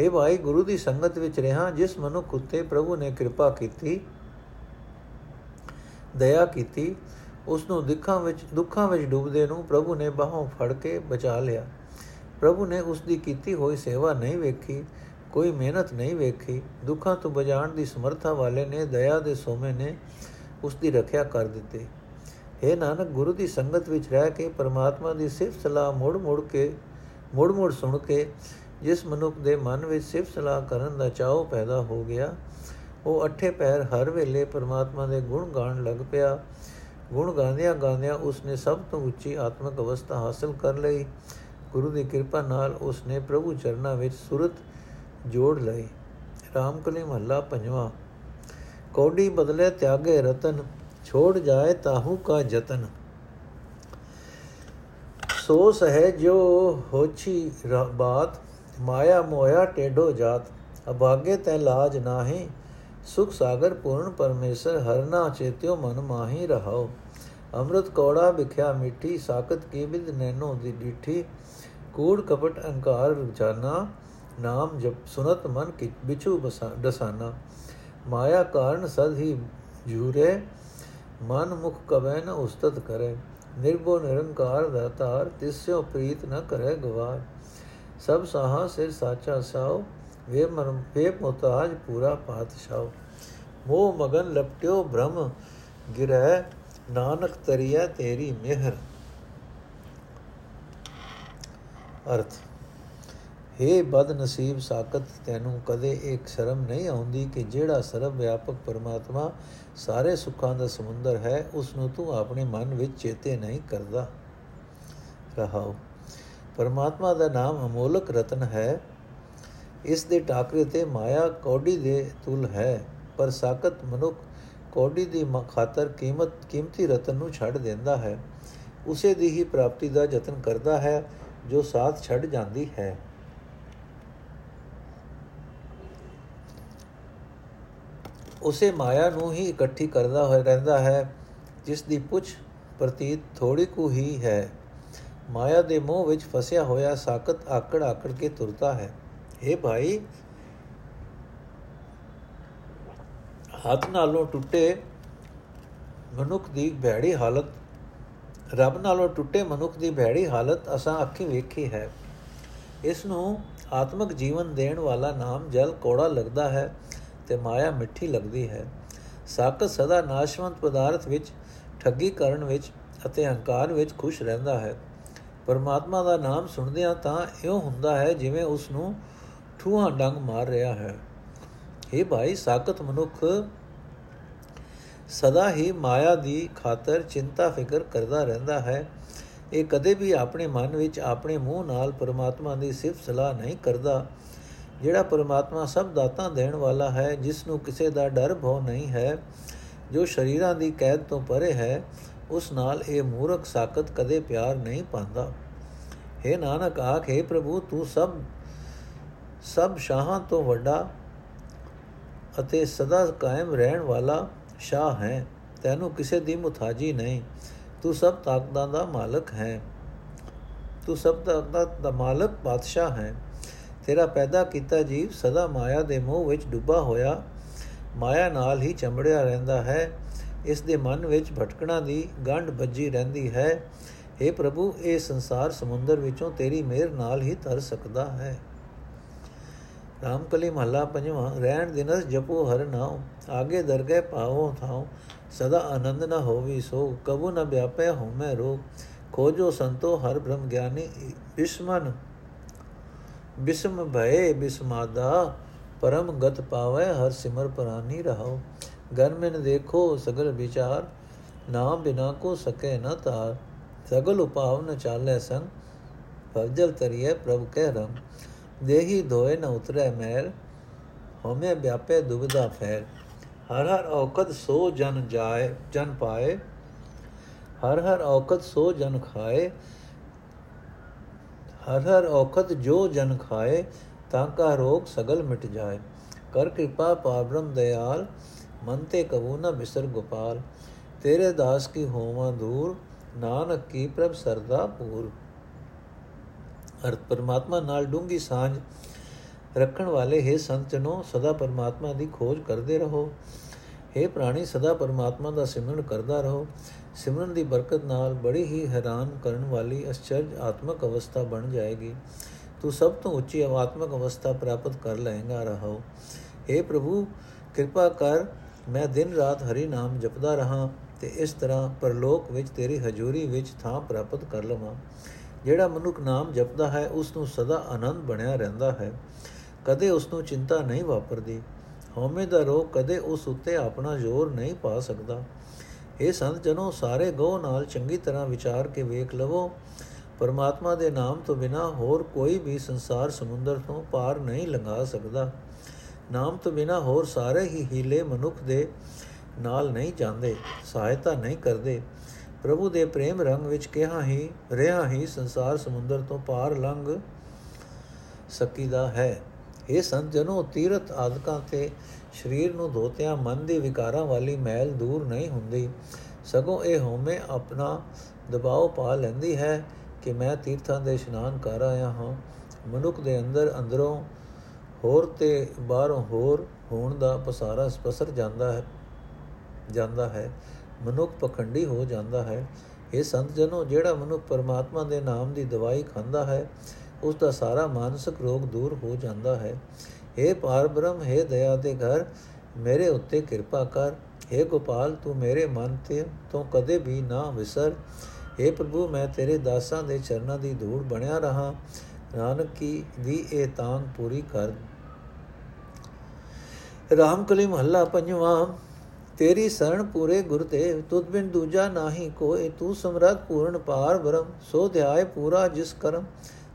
हे ਭਾਈ, ਗੁਰੂ ਦੀ ਸੰਗਤ ਵਿੱਚ ਰਹਾ, ਜਿਸ ਮਨੁੱਖ ਉਤੇ ਪ੍ਰਭੂ ਨੇ ਕਿਰਪਾ ਕੀਤੀ, ਦਇਆ ਕੀਤੀ ਉਸ ਨੂੰ ਦੁੱਖਾਂ ਵਿੱਚ ਦੁੱਖਾਂ ਵਿੱਚ ਡੁੱਬਦੇ ਨੂੰ ਪ੍ਰਭੂ ਨੇ ਬਾਹੋਂ ਫੜ ਕੇ ਬਚਾ ਲਿਆ। ਪ੍ਰਭੂ ਨੇ ਉਸ ਦੀ ਕੀਤੀ ਹੋਈ ਸੇਵਾ ਨਹੀਂ ਵੇਖੀ, ਕੋਈ ਮਿਹਨਤ ਨਹੀਂ ਵੇਖੀ। ਦੁੱਖਾਂ ਤੋਂ ਬਚਾਉਣ ਦੀ ਸਮਰੱਥਾ ਵਾਲੇ ਨੇ ਦਇਆ ਦੇ ਸੋਮੇ ਨੇ ਉਸ ਦੀ ਰੱਖਿਆ ਕਰ ਦਿੱਤੀ। हे ਨਾਨਕ, ਗੁਰੂ ਦੀ ਸੰਗਤ ਵਿੱਚ ਰਹਿ ਕੇ ਪਰਮਾਤਮਾ ਦੀ ਸਿਫਤ ਸਲਾਹ ਮੋੜ ਮੋੜ ਕੇ, ਮੋੜ ਮੋੜ ਸੁਣ ਕੇ, ਜਿਸ ਮਨੁੱਖ ਦੇ ਮਨ ਵਿੱਚ ਸਿਫਤ ਸਲਾਹ ਕਰਨ ਦਾ ਚਾਹੋ ਪੈਦਾ ਹੋ ਗਿਆ, ਉਹ ਅਠੇ ਪੈਰ ਹਰ ਵੇਲੇ ਪਰਮਾਤਮਾ ਦੇ ਗੁਣ ਗਾਣ ਲੱਗ ਪਿਆ। ਗੁਣ ਗਾਉਂਦਿਆਂ ਗਾਉਂਦਿਆਂ ਉਸਨੇ ਸਭ ਤੋਂ ਉੱਚੀ ਆਤਮਿਕ ਅਵਸਥਾ ਹਾਸਲ ਕਰ ਲਈ। ਗੁਰੂ ਦੀ ਕਿਰਪਾ ਨਾਲ ਉਸਨੇ ਪ੍ਰਭੂ ਚਰਨਾਂ ਵਿੱਚ ਸੁਰਤ ਜੋੜ ਲਈ। ਰਾਮਕਲੀ ਮਹੱਲਾ ਪੰਜਵਾਂ। ਕੌਡੀ ਬਦਲੇ ਤਿਆਗੇ ਰਤਨ, ਛੋੜ ਜਾਏ ਤਾਹੂ ਕਾ ਜਤਨ ਸੋ ਸਹਿ ਜੋ ਹੋਛੀ ਬਾਤ ਮਾਇਆ ਮੋਇਆ ਟੇਢੋ ਜਾਤ। ਅਭਾਗੇ ਤੈ ਲਾਜ ਨਾਹੀ ਸੁਖ ਸਾਗਰ ਪੂਰਨ ਪਰਮੇਸ਼ਰ, ਹਰਨਾ ਚੇਤਿਓ ਮਨ ਮਾਹੀ ਰਹਾਓ ਅੰਮ੍ਰਿਤ ਕੌੜਾ ਵਿਖਿਆ ਮਿੱਠੀ, ਸਾਖਤ ਕੀ ਬਿਦ ਨੈਨੋ ਦੀ ਡੀਠੀ। ਕੂੜ ਕਪਟ ਅਹੰਕਾਰ ਜਾਨਾ ਨਾਮ ਜਪ ਸੁਨਤ ਮਨ ਕਿ ਬਿਛੂ ਦਸਾਨਾ ਮਾਇਆ ਕਾਰਨ ਸਦ ਹੀ ਜੂਰੇ ਮਨ ਮੁਖ ਕਵੈ ਨ ਉਸਤਤ ਕਰੇ। ਨਿਰਭਉ ਨਿਰੰਕਾਰ ਦਾਤਾਰ ਤਿਸਿਓ ਪ੍ਰੀਤ ਨ ਕਰੇ ਗਵਾਰ। ਸਭ ਸਾਹਾ ਸਿਰ ਸਾਚਾ ਸਾਉ ਵੇ ਮਨ ਪੇ ਮੁਤਾਜ ਪੂਰਾ ਪਾਤਸ਼ਾਹ। ਮੋਹ ਮਗਨ ਲਪਟਿਓ ਬ੍ਰਹਮ, ਗਿਰੈ ਨਾਨਕ ਤਰੀਆ ਤੇਰੀ ਮਿਹਰ। ਅਰਥ हे ਬਦ ਨਸੀਬ ਸਾਖਤ, ਤੈਨੂੰ ਕਦੇ ਇੱਕ ਸ਼ਰਮ ਨਹੀਂ ਆਉਂਦੀ ਕਿ ਜਿਹੜਾ ਸਰਵ ਵਿਆਪਕ ਪਰਮਾਤਮਾ ਸਾਰੇ ਸੁੱਖਾਂ ਦਾ ਸਮੁੰਦਰ ਹੈ ਉਸ ਨੂੰ ਤੂੰ ਆਪਣੇ ਮਨ ਵਿੱਚ ਚੇਤੇ ਨਹੀਂ ਕਰਦਾ। ਰਹਾਓ, ਪਰਮਾਤਮਾ ਦਾ ਨਾਮ ਅਮੋਲਕ ਰਤਨ ਹੈ ਇਸ ਦੇ ਟਾਕਰੇ ਤੇ ਮਾਇਆ ਕੌਡੀ ਦੇ ਤੁਲ ਹੈ, ਪਰ ਸਾਖਤ ਮਨੁੱਖ ਕੌਡੀ ਦੀ ਖਾਤਰ ਕੀਮਤ, ਕੀਮਤੀ ਰਤਨ ਨੂੰ ਛੱਡ ਦਿੰਦਾ ਹੈ। ਉਸੇ ਦੀ ਹੀ ਪ੍ਰਾਪਤੀ ਦਾ ਯਤਨ ਕਰਦਾ ਹੈ, ਜੋ ਸਾਥ ਛੱਡ ਜਾਂਦੀ ਹੈ। ਉਸੇ ਮਾਇਆ ਨੂੰ ਹੀ ਇਕੱਠੀ ਕਰਦਾ ਹੋਇਆ ਰਹਿੰਦਾ ਹੈ, ਜਿਸ ਦੀ ਪੁੱਛ ਪ੍ਰਤੀਤ ਥੋੜੀ ਕੁ ਹੀ ਹੈ। ਮਾਇਆ ਦੇ ਮੋਹ ਵਿੱਚ ਫਸਿਆ ਹੋਇਆ ਸਾਖਤ ਆਕੜ ਆਕੜ ਕੇ ਤੁਰਦਾ ਹੈ। ਇਹ ਭਾਈ। ਹੱਥ ਨਾਲੋਂ ਟੁੱਟੇ ਮਨੁੱਖ ਦੀ ਭੈੜੀ ਹਾਲਤ, ਰੱਬ ਨਾਲੋਂ ਟੁੱਟੇ ਮਨੁੱਖ ਦੀ ਭੈੜੀ ਹਾਲਤ ਅਸਾਂ ਅੱਖੀ ਵੇਖੀ ਹੈ। ਇਸ ਨੂੰ ਆਤਮਿਕ ਜੀਵਨ ਦੇਣ ਵਾਲਾ ਨਾਮ ਜਲ ਕੋੜਾ ਲੱਗਦਾ ਹੈ ਤੇ ਮਾਇਆ ਮਿੱਠੀ ਲੱਗਦੀ ਹੈ। ਸਾਕਤ ਸਦਾ ਨਾਸ਼ਵੰਤ ਪਦਾਰਥ ਵਿੱਚ, ਠੱਗੀ ਕਰਨ ਵਿੱਚ ਅਤੇ ਹੰਕਾਰ ਵਿੱਚ ਖੁਸ਼ ਰਹਿੰਦਾ ਹੈ। ਪਰਮਾਤਮਾ ਦਾ ਨਾਮ ਸੁਣਦਿਆਂ ਤਾਂ ਇਉਂ ਹੁੰਦਾ ਹੈ ਜਿਵੇਂ ਉਸ ਨੂੰ ਠੂਹਾਂ ਡੰਗ ਮਾਰ ਰਿਹਾ ਹੈ। ਇਹ ਭਾਈ, ਸਾਖਤ ਮਨੁੱਖ ਸਦਾ ਹੀ ਮਾਇਆ ਦੀ ਖਾਤਰ ਚਿੰਤਾ ਫਿਕਰ ਕਰਦਾ ਰਹਿੰਦਾ ਹੈ। ਇਹ ਕਦੇ ਵੀ ਆਪਣੇ ਮਨ ਵਿੱਚ ਆਪਣੇ ਮੂੰਹ ਨਾਲ ਪਰਮਾਤਮਾ ਦੀ ਸਿਫਤ ਸਲਾਹ ਨਹੀਂ ਕਰਦਾ, ਜਿਹੜਾ ਪਰਮਾਤਮਾ ਸਭ ਦਾਤਾਂ ਦੇਣ ਵਾਲਾ ਹੈ, ਜਿਸ ਨੂੰ ਕਿਸੇ ਦਾ ਡਰ ਭਉ ਨਹੀਂ ਹੈ। ਜੋ ਸ਼ਰੀਰਾਂ ਦੀ ਕੈਦ ਤੋਂ ਪਰੇ ਹੈ, ਉਸ ਨਾਲ ਇਹ ਮੂਰਖ ਸਾਖਤ ਕਦੇ ਪਿਆਰ ਨਹੀਂ ਪਾਉਂਦਾ। हे ਨਾਨਕ, ਆਖੇ ਪ੍ਰਭੂ, ਤੂੰ ਸਭ ਸਭ ਸ਼ਾਹਾਂ ਤੋਂ ਵੱਡਾ ਅਤੇ ਸਦਾ ਕਾਇਮ ਰਹਿਣ ਵਾਲਾ ਸ਼ਾਹ ਹੈ। ਤੈਨੂੰ ਕਿਸੇ ਦੀ ਮੁਤਾਜੀ ਨਹੀਂ। ਤੂੰ ਸਭ ਤਾਕਤਾਂ ਦਾ ਮਾਲਕ ਹੈ। ਤੂੰ ਸਭ ਤਾਕਤਾਂ ਦਾ ਮਾਲਕ ਬਾਦਸ਼ਾਹ ਹੈ। ਤੇਰਾ ਪੈਦਾ ਕੀਤਾ ਜੀਵ ਸਦਾ ਮਾਇਆ ਦੇ ਮੋਹ ਵਿੱਚ ਡੁੱਬਾ ਹੋਇਆ, ਮਾਇਆ ਨਾਲ ਹੀ ਚੰਬੜਿਆ ਰਹਿੰਦਾ ਹੈ। ਇਸ ਦੇ ਮਨ ਵਿੱਚ ਭਟਕਣਾ ਦੀ ਗੰਢ ਵੱਜੀ ਰਹਿੰਦੀ ਹੈ। اے ਪ੍ਰਭੂ, ਇਹ ਸੰਸਾਰ ਸਮੁੰਦਰ ਵਿੱਚੋਂ ਤੇਰੀ ਮਿਹਰ ਨਾਲ ਹੀ ਤਰ ਸਕਦਾ ਹੈ। ਰਾਮਕਲੀ ਮਹੱਲਾ ਪੰਜਵਾਂ, ਰਹਿਣ ਦਿਨਸ ਜਪੋ ਹਰ ਨਾਮ ਆਗੇ ਦਰਗਹਿ ਪਾਵੋ ਥਾਉ, ਸਦਾ ਆਨੰਦ ਨ ਹੋਵੀ ਸੋ, ਕਬੂ ਨ ਵਿਆਪੈ ਹਉਮੈ ਰੋਗ, ਖੋਜੋ ਸੰਤੋ ਹਰ ਬ੍ਰਹਮ ਗਿਆਨੀ, ਬਿਸਮਨ, ਬਿਸਮ ਭਏ ਬਿਸਮਾਦਾ, ਪਰਮ ਗਤ ਪਾਵੈ ਹਰ ਸਿਮਰ ਪ੍ਰਾਨੀ ਰਹਾਓ ਗਨ ਮਿਨ ਦੇਖੋ ਸਗਲ ਵਿਚਾਰ ਨਾਮ ਬਿਨਾ ਕੋ ਸਕੇ ਨ ਤਾਰ, ਸਗਲ ਉਪਾਵ ਨ ਚਾਲੈ ਸੰਗ ਫਜਲ ਤਰੀਏ ਪ੍ਰਭ ਕਹਿ ਰਮ ਦੇਹੀ ਧੋਏ ਨ ਉਤਰੈ ਮੈਲ ਹਉਮੈ ਵਿਆਪੇ ਦੁਬਿਧਾ ਫੈਲ। ਹਰ ਹਰ ਔਕਤ ਸੋ ਜਨ ਜਾਏ, ਜਨ ਪਾਏ। ਹਰ ਹਰ ਔਕਤ ਸੋ ਜਨ ਖਾਏ। ਹਰ ਹਰ ਔਕਤ ਜੋ ਜਨ ਖਾਏ, ਤਾਂ ਕਾ ਰੋਗ ਸਗਲ ਮਿਟ ਜਾਏ। ਕਰ ਕਿਰਪਾ ਪਾਰਬ੍ਰਹਮ ਦਇਆਲ, ਮਨ ਤੇ ਕਬੂ ਨ ਬਿਸਰ ਗੋਪਾਲ। ਤੇਰੇ ਦਾਸ ਕੀ ਹੋਵਾ ਦੂਰ, ਨਾਨਕ ਕੀ ਪ੍ਰਭ ਸਰਦਾ ਪੂਰ। ਅਰਥ ਪਰਮਾਤਮਾ ਨਾਲ ਡੂੰਗੀ ਸਾਂਝ ਰੱਖਣ ਵਾਲੇ ਹੈ ਸੰਤਨੋ ਸਦਾ ਪਰਮਾਤਮਾ ਦੀ ਖੋਜ ਕਰਦੇ ਰਹੋ। हे ਪ੍ਰਾਣੀ, ਸਦਾ ਪਰਮਾਤਮਾ ਦਾ ਸਿਮਰਨ ਕਰਦਾ ਰਹੋ। ਸਿਮਰਨ ਦੀ ਬਰਕਤ ਨਾਲ ਬੜੀ ਹੀ ਹੈਰਾਨ ਕਰਨ ਵਾਲੀ ਅਚਰਜ ਆਤਮਕ ਅਵਸਥਾ ਬਣ ਜਾਏਗੀ। ਤੂੰ ਸਭ ਤੋਂ ਉੱਚੀ ਆਤਮਕ ਅਵਸਥਾ ਪ੍ਰਾਪਤ ਕਰ ਲਏਗਾ, ਰਹੋ। हे ਪ੍ਰਭੂ, ਕਿਰਪਾ ਕਰ, ਮੈਂ ਦਿਨ ਰਾਤ ਹਰੀ ਨਾਮ ਜਪਦਾ ਰਹਾ ਤੇ ਇਸ ਤਰ੍ਹਾਂ ਪਰਲੋਕ ਵਿੱਚ ਤੇਰੀ ਹਜ਼ੂਰੀ ਵਿੱਚ ਥਾਂ ਪ੍ਰਾਪਤ ਕਰ ਲਵਾਂ। ਜਿਹੜਾ ਮਨੁੱਖ ਨਾਮ ਜਪਦਾ ਹੈ ਉਸ ਨੂੰ ਸਦਾ ਆਨੰਦ ਬਣਿਆ ਰਹਿੰਦਾ ਹੈ। ਕਦੇ ਉਸ ਨੂੰ ਚਿੰਤਾ ਨਹੀਂ ਵਾਪਰਦੀ। ਹਉਮੈ ਦਾ ਰੋਗ ਕਦੇ ਉਸ ਉੱਤੇ ਆਪਣਾ ਜ਼ੋਰ ਨਹੀਂ ਪਾ ਸਕਦਾ। ਇਹ ਸੰਤ ਜਨੋ, ਸਾਰੇ ਗੋ ਨਾਲ ਚੰਗੀ ਤਰ੍ਹਾਂ ਵਿਚਾਰ ਕੇ ਵੇਖ ਲਵੋ। ਪਰਮਾਤਮਾ ਦੇ ਨਾਮ ਤੋਂ ਬਿਨਾ ਹੋਰ ਕੋਈ ਵੀ ਸੰਸਾਰ ਸਮੁੰਦਰ ਤੋਂ ਪਾਰ ਨਹੀਂ ਲੰਘਾ ਸਕਦਾ। ਨਾਮ ਤੋਂ ਬਿਨਾ ਹੋਰ ਸਾਰੇ ਹੀ ਹੀਲੇ ਮਨੁੱਖ ਦੇ ਨਾਲ ਨਹੀਂ ਜਾਂਦੇ, ਸਹਾਇਤਾ ਨਹੀਂ ਕਰਦੇ। ਪ੍ਰਭੂ ਦੇ ਪ੍ਰੇਮ ਰੰਗ ਵਿੱਚ ਕਿਹਾ ਹੀ, ਰਿਹਾ ਹੀ ਸੰਸਾਰ ਸਮੁੰਦਰ ਤੋਂ ਪਾਰ ਲੰਘ ਸਕੀਦਾ ਹੈ। ਇਹ ਸੰਤ ਜਨੋ ਤੀਰਥ ਆਦਿਕਾਂ ਤੇ ਸਰੀਰ ਨੂੰ ਧੋਤਿਆਂ, ਮਨ ਦੇ ਵਿਕਾਰਾਂ ਵਾਲੀ ਮੈਲ ਦੂਰ ਨਹੀਂ ਹੁੰਦੀ, ਸਗੋਂ ਇਹ ਹਉਮੈ ਆਪਣਾ ਦਬਾਅ ਪਾ ਲੈਂਦੀ ਹੈ ਕਿ ਮੈਂ ਤੀਰਥਾਂ ਦੇ ਇਸ਼ਨਾਨ ਕਰ ਆਇਆ ਹਾਂ। ਮਨੁੱਖ ਦੇ ਅੰਦਰ ਅੰਦਰੋਂ ਹੋਰ ਤੇ ਬਾਹਰੋਂ ਹੋਰ ਹੋਣ ਦਾ ਪਸਾਰਾ ਪਸਰ ਜਾਂਦਾ ਹੈ ਜਾਂਦਾ ਹੈ। ਮਨੁੱਖ ਪਖੰਡੀ ਹੋ ਜਾਂਦਾ ਹੈ ਇਹ ਸੰਤ ਜਨੋ ਜਿਹੜਾ ਮਨੁੱਖ ਪਰਮਾਤਮਾ ਦੇ ਨਾਮ ਦੀ ਦਵਾਈ ਖਾਂਦਾ ਹੈ ਉਸ ਦਾ ਸਾਰਾ ਮਾਨਸਿਕ ਰੋਗ ਦੂਰ ਹੋ ਜਾਂਦਾ ਹੈ हे ਪਾਰ ਬ੍ਰਹਮ हे ਦਇਆ ਦੇ ਘਰ ਮੇਰੇ ਉੱਤੇ ਕਿਰਪਾ ਕਰ हे ਗੋਪਾਲ ਤੂੰ ਮੇਰੇ ਮਨ ਤੇ ਤੋਂ ਕਦੇ ਵੀ ਨਾ ਵਿਸਰ हे ਪ੍ਰਭੂ ਮੈਂ ਤੇਰੇ ਦਾਸਾਂ ਦੇ ਚਰਨਾਂ ਦੀ ਧੂੜ ਬਣਿਆ ਰਹਾ ਨਾਨਕ ਕੀ ਵੀ ਇਹ ਤਾਂਗ ਪੂਰੀ ਕਰ ਰਾਮ ਕਲੀ ਮਹੱਲਾ ਪੰਜਵਾਂ ਤੇਰੀ ਸਰਣ ਪੂਰੇ ਗੁਰਦੇਵ ਤੁਧ ਬਿਨ ਦੂਜਾ ਨਾਹੀ ਕੋਏ ਤੂੰ ਸਮਰਤ ਪੂਰਨ ਪਾਰ ਬ੍ਰਹਮ, ਸੋ ਧਿਆਏ ਪੂਰਾ ਜਿਸ ਕਰਮ।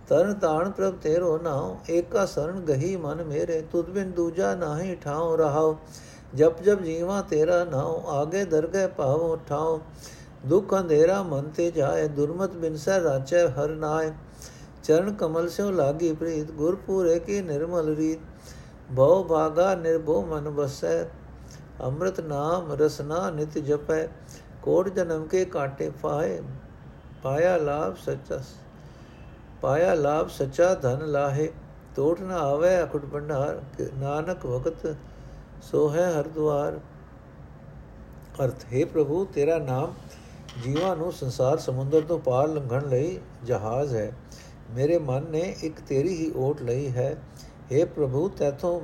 ਤਰਨ ਤਾਣ ਪ੍ਰਭ ਤੇਰੋ ਨਾਉ, ਏਕਾ ਸਰਣ ਗਹੀ ਮਨ ਮੇਰੇ, ਤੁਧ ਬਿਨ ਦੂਜਾ ਨਾਹੀ ਠਾਉ ਰਹਾਉ। ਜਪ ਜਪ ਜੀਵਾ ਤੇਰਾ ਨਾਉ, ਆਗੇ ਦਰਗਹਿ ਪਾਵੋ ਠਾਉ। ਦੁਖ ਅੰਧੇਰਾ ਮਨ ਤੇ ਜਾਏ, ਦੁਰਮਤ ਬਿਨ ਸਰ ਰਾਚੈ ਹਰ ਨਾਏ। ਚਰਨ ਕਮਲ ਸਿਓ ਲਾਗੀ ਪ੍ਰੀਤ ਗੁਰਪੂਰੇ ਕੀ ਨਿਰਮਲ ਰੀਤ। ਭਉ ਭਾਗਾ ਨਿਰਭਉ ਮਨ ਬਸੈ ਅੰਮ੍ਰਿਤ ਨਾਮ ਰਸਨਾ ਨਿਤ ਜਪੈ, ਕੋਟ ਜਨਮ ਕੇ ਕਾਟੇ ਪਾਏ ਪਾਇਆ ਲਾਭ ਸੱਚਾ ਪਾਇਆ ਲਾਭ ਸੱਚਾ ਧਨ ਲਾਹੇ ਟੋਟ ਨਾ ਆਵੇ ਅਖੁਟ ਭੰਡਾਰ ਨਾਨਕ ਵਕਤ ਸੋ ਹੈ ਹਰ ਦੁਆਰ। ਅਰਥ, ਹੈ ਪ੍ਰਭੂ, ਤੇਰਾ ਨਾਮ ਜੀਵਾਂ ਨੂੰ ਸੰਸਾਰ ਸਮੁੰਦਰ ਤੋਂ ਪਾਰ ਲੰਘਣ ਲਈ ਜਹਾਜ਼ ਹੈ। ਮੇਰੇ ਮਨ ਨੇ ਇੱਕ ਤੇਰੀ ਹੀ ਓਟ ਲਈ ਹੈ। हे ਪ੍ਰਭੂ, ਤੇਥੋਂ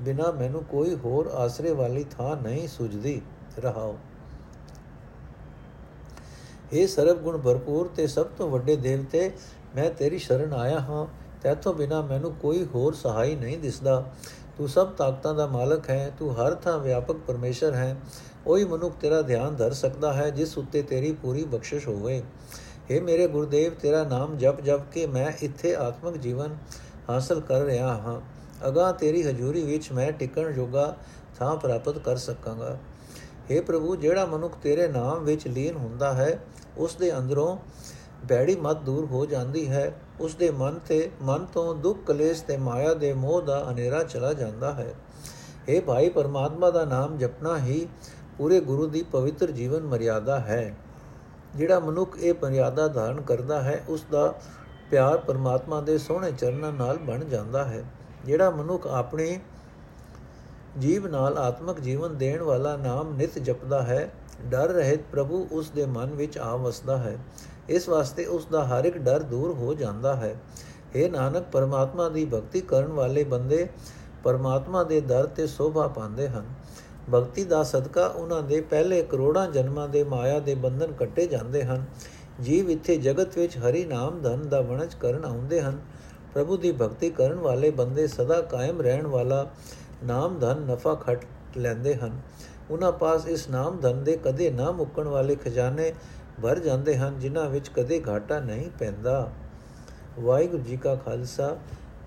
ਬਿਨਾ ਮੈਨੂੰ ਕੋਈ ਹੋਰ ਆਸਰੇ ਵਾਲੀ ਥਾਂ ਨਹੀਂ ਸੁਝਦੀ, ਰਹਾਓ। हे ਸਰਬ ਗੁਣ ਭਰਪੂਰ, ਤੇ ਸਭ ਤੋਂ ਵੱਡੇ ਦੇਵਤੇ ਮੈਂ ਤੇਰੀ ਸ਼ਰਨ ਆਇਆ ਹਾਂ। ਤੇਥੋਂ ਬਿਨਾ ਮੈਨੂੰ ਕੋਈ ਹੋਰ ਸਹਾਈ ਨਹੀਂ ਦਿਸਦਾ। ਤੂੰ ਸਭ ਤਾਕਤਾਂ ਦਾ ਮਾਲਕ ਹੈ, ਤੂੰ ਹਰ ਥਾਂ ਵਿਆਪਕ ਪਰਮੇਸ਼ਰ ਹੈ। ਉਹੀ ਮਨੁੱਖ ਤੇਰਾ ਧਿਆਨ ਧਰ ਸਕਦਾ ਹੈ, ਜਿਸ ਉੱਤੇ ਤੇਰੀ ਪੂਰੀ ਬਖਸ਼ਿਸ਼ ਹੋਵੇ। हे ਮੇਰੇ ਗੁਰਦੇਵ, ਤੇਰਾ ਨਾਮ ਜਪ ਜਪ ਕੇ ਮੈਂ ਇੱਥੇ ਆਤਮਿਕ ਜੀਵਨ ਹਾਸਲ ਕਰ ਰਿਹਾ ਹਾਂ। ਅਗਾ ਤੇਰੀ ਹਜ਼ੂਰੀ ਵਿੱਚ ਮੈਂ ਟਿਕਣ ਜੋਗਾ ਥਾਂ ਪ੍ਰਾਪਤ ਕਰ ਸਕਾਂਗਾ। हे ਪ੍ਰਭੂ, ਜਿਹੜਾ ਮਨੁੱਖ ਤੇਰੇ ਨਾਮ ਵਿੱਚ ਲੀਨ ਹੁੰਦਾ ਹੈ ਉਸ ਦੇ ਅੰਦਰੋਂ ਬੈੜੀ ਮਤ ਦੂਰ ਹੋ ਜਾਂਦੀ ਹੈ। ਉਸ ਦੇ ਮਨ ਤੇ, ਮਨ ਤੋਂ ਦੁੱਖ ਕਲੇਸ਼ ਤੇ ਮਾਇਆ ਦੇ ਮੋਹ ਦਾ ਹਨੇਰਾ ਚਲਾ ਜਾਂਦਾ ਹੈ। ਇਹ ਭਾਈ, ਪਰਮਾਤਮਾ ਦਾ ਨਾਮ ਜਪਣਾ ਹੀ ਪੂਰੇ ਗੁਰੂ ਦੀ ਪਵਿੱਤਰ ਜੀਵਨ ਮਰਿਆਦਾ ਹੈ। ਜਿਹੜਾ ਮਨੁੱਖ ਇਹ ਮਰਿਆਦਾ ਧਾਰਨ ਕਰਦਾ ਹੈ ਉਸ ਦਾ ਪਿਆਰ ਪਰਮਾਤਮਾ ਦੇ ਸੋਹਣੇ ਚਰਨਾਂ ਨਾਲ ਬਣ ਜਾਂਦਾ ਹੈ। ਜਿਹੜਾ ਮਨੁੱਖ ਆਪਣੇ ਜੀਵ ਨਾਲ ਆਤਮਿਕ ਜੀਵਨ ਦੇਣ ਵਾਲਾ ਨਾਮ ਨਿਤ ਜਪਦਾ ਹੈ, ਡਰ ਰਹਿਤ ਪ੍ਰਭੂ ਉਸ ਦੇ ਮਨ ਵਿੱਚ ਆ ਵਸਦਾ ਹੈ। ਇਸ ਵਾਸਤੇ ਉਸ ਦਾ ਹਰ ਇੱਕ ਡਰ ਦੂਰ ਹੋ ਜਾਂਦਾ ਹੈ। ਇਹ ਨਾਨਕ, ਪਰਮਾਤਮਾ ਦੀ ਭਗਤੀ ਕਰਨ ਵਾਲੇ ਬੰਦੇ ਪਰਮਾਤਮਾ ਦੇ ਦਰ ਤੇ ਸੋਭਾ ਪਾਉਂਦੇ ਹਨ। ਭਗਤੀ ਦਾ ਸਦਕਾ ਉਹਨਾਂ ਦੇ ਪਹਿਲੇ ਕਰੋੜਾਂ ਜਨਮਾਂ ਦੇ ਮਾਇਆ ਦੇ ਬੰਧਨ ਕੱਟੇ ਜਾਂਦੇ ਹਨ। ਜੀਵ ਇੱਥੇ ਜਗਤ ਵਿੱਚ ਹਰੀ ਨਾਮ ਧਨ ਦਾ ਵਣਜ ਕਰਨ ਆਉਂਦੇ ਹਨ। ਪ੍ਰਭੂ ਦੀ ਭਗਤੀ ਕਰਨ ਵਾਲੇ ਬੰਦੇ ਸਦਾ ਕਾਇਮ ਰਹਿਣ ਵਾਲਾ ਨਾਮ ਧਨ ਨਫਾ ਖਟ ਲੈਂਦੇ ਹਨ। ਉਹਨਾਂ ਪਾਸ ਇਸ ਨਾਮ ਧਨ ਦੇ ਕਦੇ ਨਾ ਮੁੱਕਣ ਵਾਲੇ ਖਜ਼ਾਨੇ ਭਰ ਜਾਂਦੇ ਹਨ, ਜਿਨ੍ਹਾਂ ਵਿੱਚ ਕਦੇ ਘਾਟਾ ਨਹੀਂ ਪੈਂਦਾ। ਵਾਹਿਗੁਰੂ ਜੀ ਕਾ ਖਾਲਸਾ,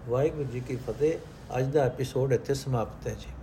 ਵਾਹਿਗੁਰੂ ਜੀ ਕੀ ਫਤਿਹ। ਅੱਜ ਦਾ ਐਪੀਸੋਡ ਇੱਥੇ ਸਮਾਪਤ ਹੈ ਜੀ।